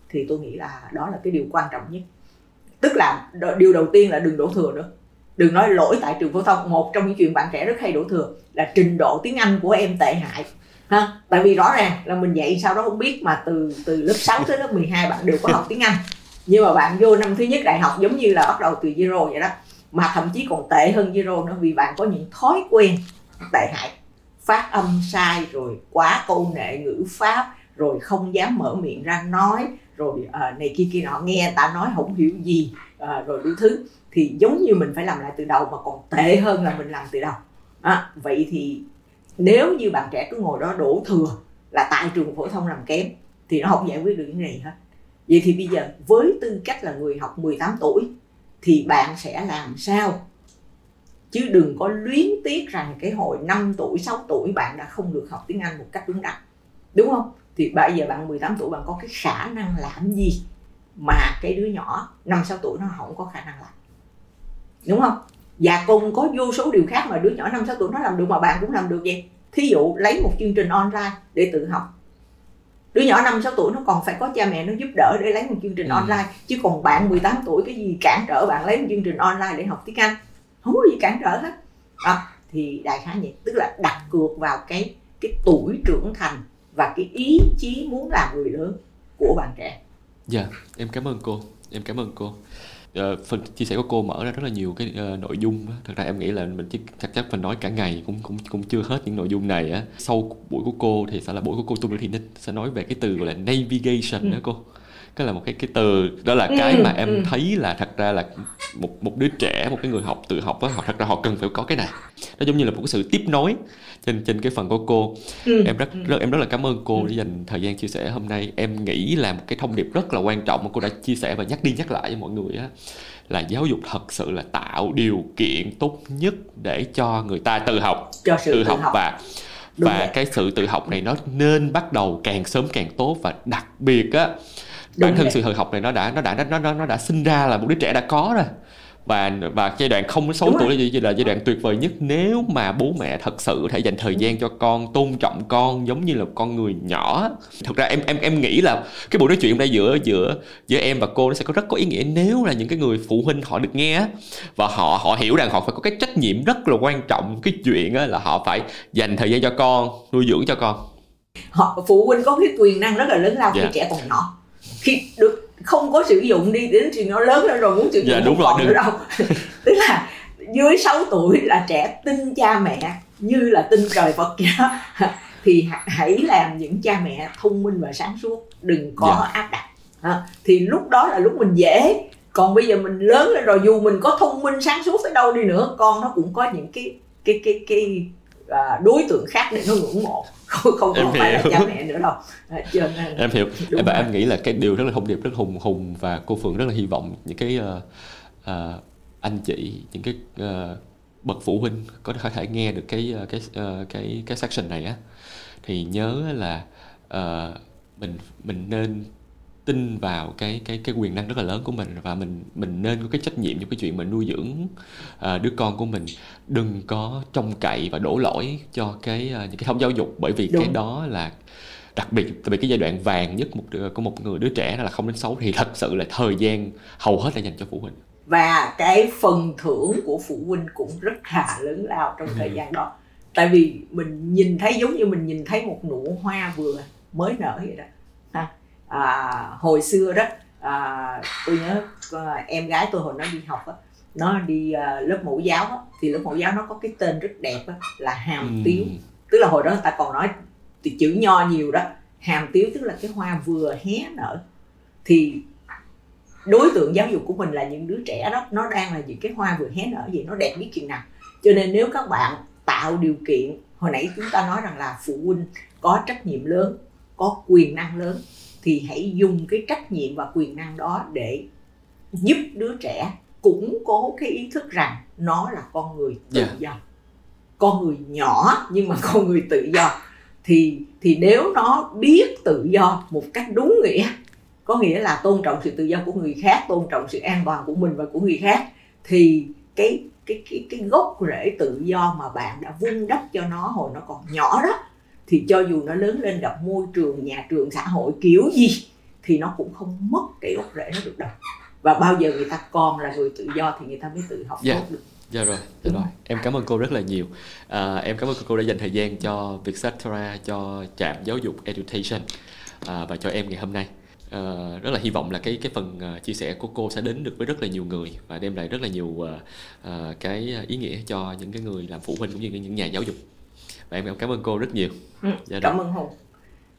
Thì tôi nghĩ là đó là cái điều quan trọng nhất. Tức là điều đầu tiên là đừng đổ thừa nữa đừng nói lỗi tại trường phổ thông một trong những chuyện bạn trẻ rất hay đổ thừa là trình độ tiếng anh của em tệ hại. Ha tại vì rõ ràng là mình dạy sao đó không biết mà từ từ lớp 6 tới lớp 12 bạn đều có học tiếng anh. Nhưng mà bạn vô năm thứ nhất đại học giống như là bắt đầu từ zero vậy đó mà thậm chí còn tệ hơn zero nữa vì bạn có những thói quen tệ hại. Phát âm sai rồi quá câu nệ ngữ pháp rồi không dám mở miệng ra nói rồi uh, này kia kia nọ nghe ta nói không hiểu gì uh, rồi đủ thứ thì giống như mình phải làm lại từ đầu mà còn tệ hơn là mình làm từ đầu. À, vậy thì nếu như bạn trẻ cứ ngồi đó đổ thừa là tại trường phổ thông làm kém thì nó không giải quyết được những này hết. Vậy thì bây giờ với tư cách là người học 18 tuổi thì bạn sẽ làm sao? Chứ đừng có luyến tiếc rằng cái hồi 5 tuổi 6 tuổi bạn đã không được học tiếng Anh một cách đúng đắn. Đúng không? Thì bây giờ bạn 18 tuổi bạn có cái khả năng làm gì mà cái đứa nhỏ 5 6 tuổi nó không có khả năng làm? Đúng không? Và cùng có vô số điều khác mà đứa nhỏ 5 6 tuổi nó làm được mà bạn cũng làm được vậy. Thí dụ lấy một chương trình online để tự học. Đứa nhỏ 5 6 tuổi nó còn phải có cha mẹ nó giúp đỡ để lấy một chương trình ừ. online. Chứ còn bạn 18 tuổi cái gì cản trở bạn lấy một chương trình online để học tiếng Anh? Không có gì cản trở hết. À, thì đại khái vậy. Tức là đặt cược vào cái cái tuổi trưởng thành và cái ý chí muốn làm người lớn của bạn trẻ. Dạ yeah, em cảm ơn cô. Em cảm ơn cô Ờ, uh, phần chia sẻ của cô mở ra rất là nhiều cái uh, nội dung thật ra em nghĩ là mình chắc chắc chắc mình nói cả ngày cũng cũng cũng chưa hết những nội dung này á sau buổi của cô thì sẽ là buổi của cô Tung Thị Ninh sẽ nói về cái từ gọi là navigation ừ. đó cô cái là một cái cái từ đó là cái ừ, mà em ừ. thấy là thật ra là một một đứa trẻ một cái người học tự học á họ thật ra họ cần phải có cái này nó giống như là một cái sự tiếp nối trên trên cái phần của cô ừ. em rất, rất em rất là cảm ơn cô ừ. để dành thời gian chia sẻ hôm nay em nghĩ là một cái thông điệp rất là quan trọng mà cô đã chia sẻ và nhắc đi nhắc lại với mọi người á là giáo dục thật sự là tạo điều kiện tốt nhất để cho người ta tự học cho sự tự, tự học, học và Đúng và vậy. cái sự tự học này nó nên bắt đầu càng sớm càng tốt và đặc biệt á bản thân sự tự học này nó đã nó đã nó nó nó đã sinh ra là một đứa trẻ đã có rồi. Và và giai đoạn không đến 6 tuổi là, là giai đoạn tuyệt vời nhất nếu mà bố mẹ thật sự có thể dành thời gian cho con tôn trọng con giống như là con người nhỏ. Thực ra em em em nghĩ là cái buổi nói chuyện đây giữa giữa giữa em và cô nó sẽ có rất có ý nghĩa nếu là những cái người phụ huynh họ được nghe và họ họ hiểu rằng họ phải có cái trách nhiệm rất là quan trọng cái chuyện là họ phải dành thời gian cho con nuôi dưỡng cho con. Họ phụ huynh có cái quyền năng rất là lớn lao khi yeah. Dạ. trẻ còn nhỏ khi được không có sử dụng đi đến khi nó lớn lên rồi muốn sử dụng dạ, đúng rồi, nữa đâu. Tức là dưới 6 tuổi là trẻ tin cha mẹ như là tin trời Phật vậy thì hãy làm những cha mẹ thông minh và sáng suốt đừng có dạ. áp đặt. À, thì lúc đó là lúc mình dễ. Còn bây giờ mình lớn lên rồi dù mình có thông minh sáng suốt tới đâu đi nữa con nó cũng có những cái cái cái cái à, đối tượng khác để nó ngưỡng mộ. Không không em phải là cha mẹ nữa đâu. À, cho nên em hiểu. em, em nghĩ là cái điều rất là thông điệp rất hùng hùng và cô phượng rất là hy vọng những cái uh, uh, anh chị những cái uh, bậc phụ huynh có thể nghe được cái cái uh, cái cái section này á. Thì nhớ là uh, mình mình nên tin vào cái cái cái quyền năng rất là lớn của mình và mình mình nên có cái trách nhiệm trong cái chuyện mà nuôi dưỡng uh, đứa con của mình. Đừng có trông cậy và đổ lỗi cho cái uh, những cái thống giáo dục bởi vì Đúng. cái đó là đặc biệt đặc biệt cái giai đoạn vàng nhất một của một người đứa trẻ là không đến sáu thì thật sự là thời gian hầu hết là dành cho phụ huynh. Và cái phần thưởng của phụ huynh cũng rất là lớn lao trong thời gian đó. Tại vì mình nhìn thấy giống như mình nhìn thấy một nụ hoa vừa mới nở vậy đó à, hồi xưa đó à, tôi nhớ à, em gái tôi hồi nó đi học á nó đi à, lớp mẫu giáo á, thì lớp mẫu giáo nó có cái tên rất đẹp á, là hàm ừ. tiếu. Tức là hồi đó người ta còn nói thì chữ nho nhiều đó hàm tiếu tức là cái hoa vừa hé nở. Thì đối tượng giáo dục của mình là những đứa trẻ đó nó đang là những cái hoa vừa hé nở gì nó đẹp biết chừng nào. Cho nên nếu các bạn tạo điều kiện hồi nãy chúng ta nói rằng là phụ huynh có trách nhiệm lớn có quyền năng lớn thì hãy dùng cái trách nhiệm và quyền năng đó để giúp đứa trẻ củng cố cái ý thức rằng nó là con người tự yeah. Dạ. do con người nhỏ nhưng mà con người tự do thì thì nếu nó biết tự do một cách đúng nghĩa có nghĩa là tôn trọng sự tự do của người khác tôn trọng sự an toàn của mình và của người khác thì cái cái cái cái gốc rễ tự do mà bạn đã vun đắp cho nó hồi nó còn nhỏ đó thì cho dù nó lớn lên gặp môi trường nhà trường xã hội kiểu gì thì nó cũng không mất cái gốc rễ nó được đâu và bao giờ người ta còn là người tự do thì người ta mới tự học yeah. Dạ. tốt được Dạ rồi, dạ rồi. Em cảm ơn cô rất là nhiều. À, em cảm ơn cô đã dành thời gian cho Vietcetera, cho trạm giáo dục Education à, và cho em ngày hôm nay. À, rất là hy vọng là cái cái phần uh, chia sẻ của cô sẽ đến được với rất là nhiều người và đem lại rất là nhiều uh, uh, cái ý nghĩa cho những cái người làm phụ huynh cũng như những nhà giáo dục và em cảm ơn cô rất nhiều. Ừ, dạ cảm ơn hùng.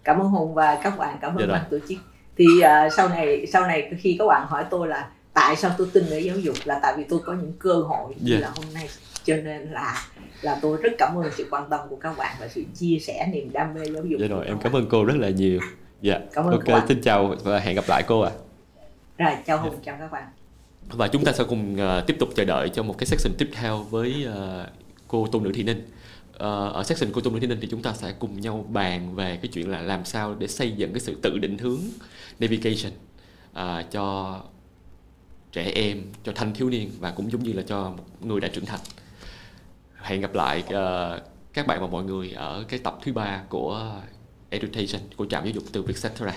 Cảm ơn hùng và các bạn cảm Dạ ơn rồi. ban tổ chức thì uh, sau này sau này khi các bạn hỏi tôi là tại sao tôi tin ở giáo dục là tại vì tôi có những cơ hội như Dạ. là hôm nay. Cho nên là là tôi rất cảm ơn sự quan tâm của các bạn và sự chia sẻ niềm đam mê giáo dục dạ rồi em cảm ơn cô rất là nhiều. Dạ Cảm ơn ok xin chào và hẹn gặp lại cô ạ. Rồi chào Dạ. hùng chào các bạn. Và chúng ta sẽ cùng ờ, tiếp tục chờ đợi cho một cái section tiếp theo với ờ, cô Tôn Nữ Thị Ninh Ờ, ở section cô Tôn Nguyễn Thị Ninh thì chúng ta sẽ cùng nhau bàn về cái chuyện là làm sao để xây dựng cái sự tự định hướng navigation ờ, cho trẻ em cho thanh thiếu niên và cũng giống như là cho một người đã trưởng thành. Hẹn gặp lại uh, các bạn và mọi người ở cái tập thứ ba của education của trạm giáo dục từ Vietcetera.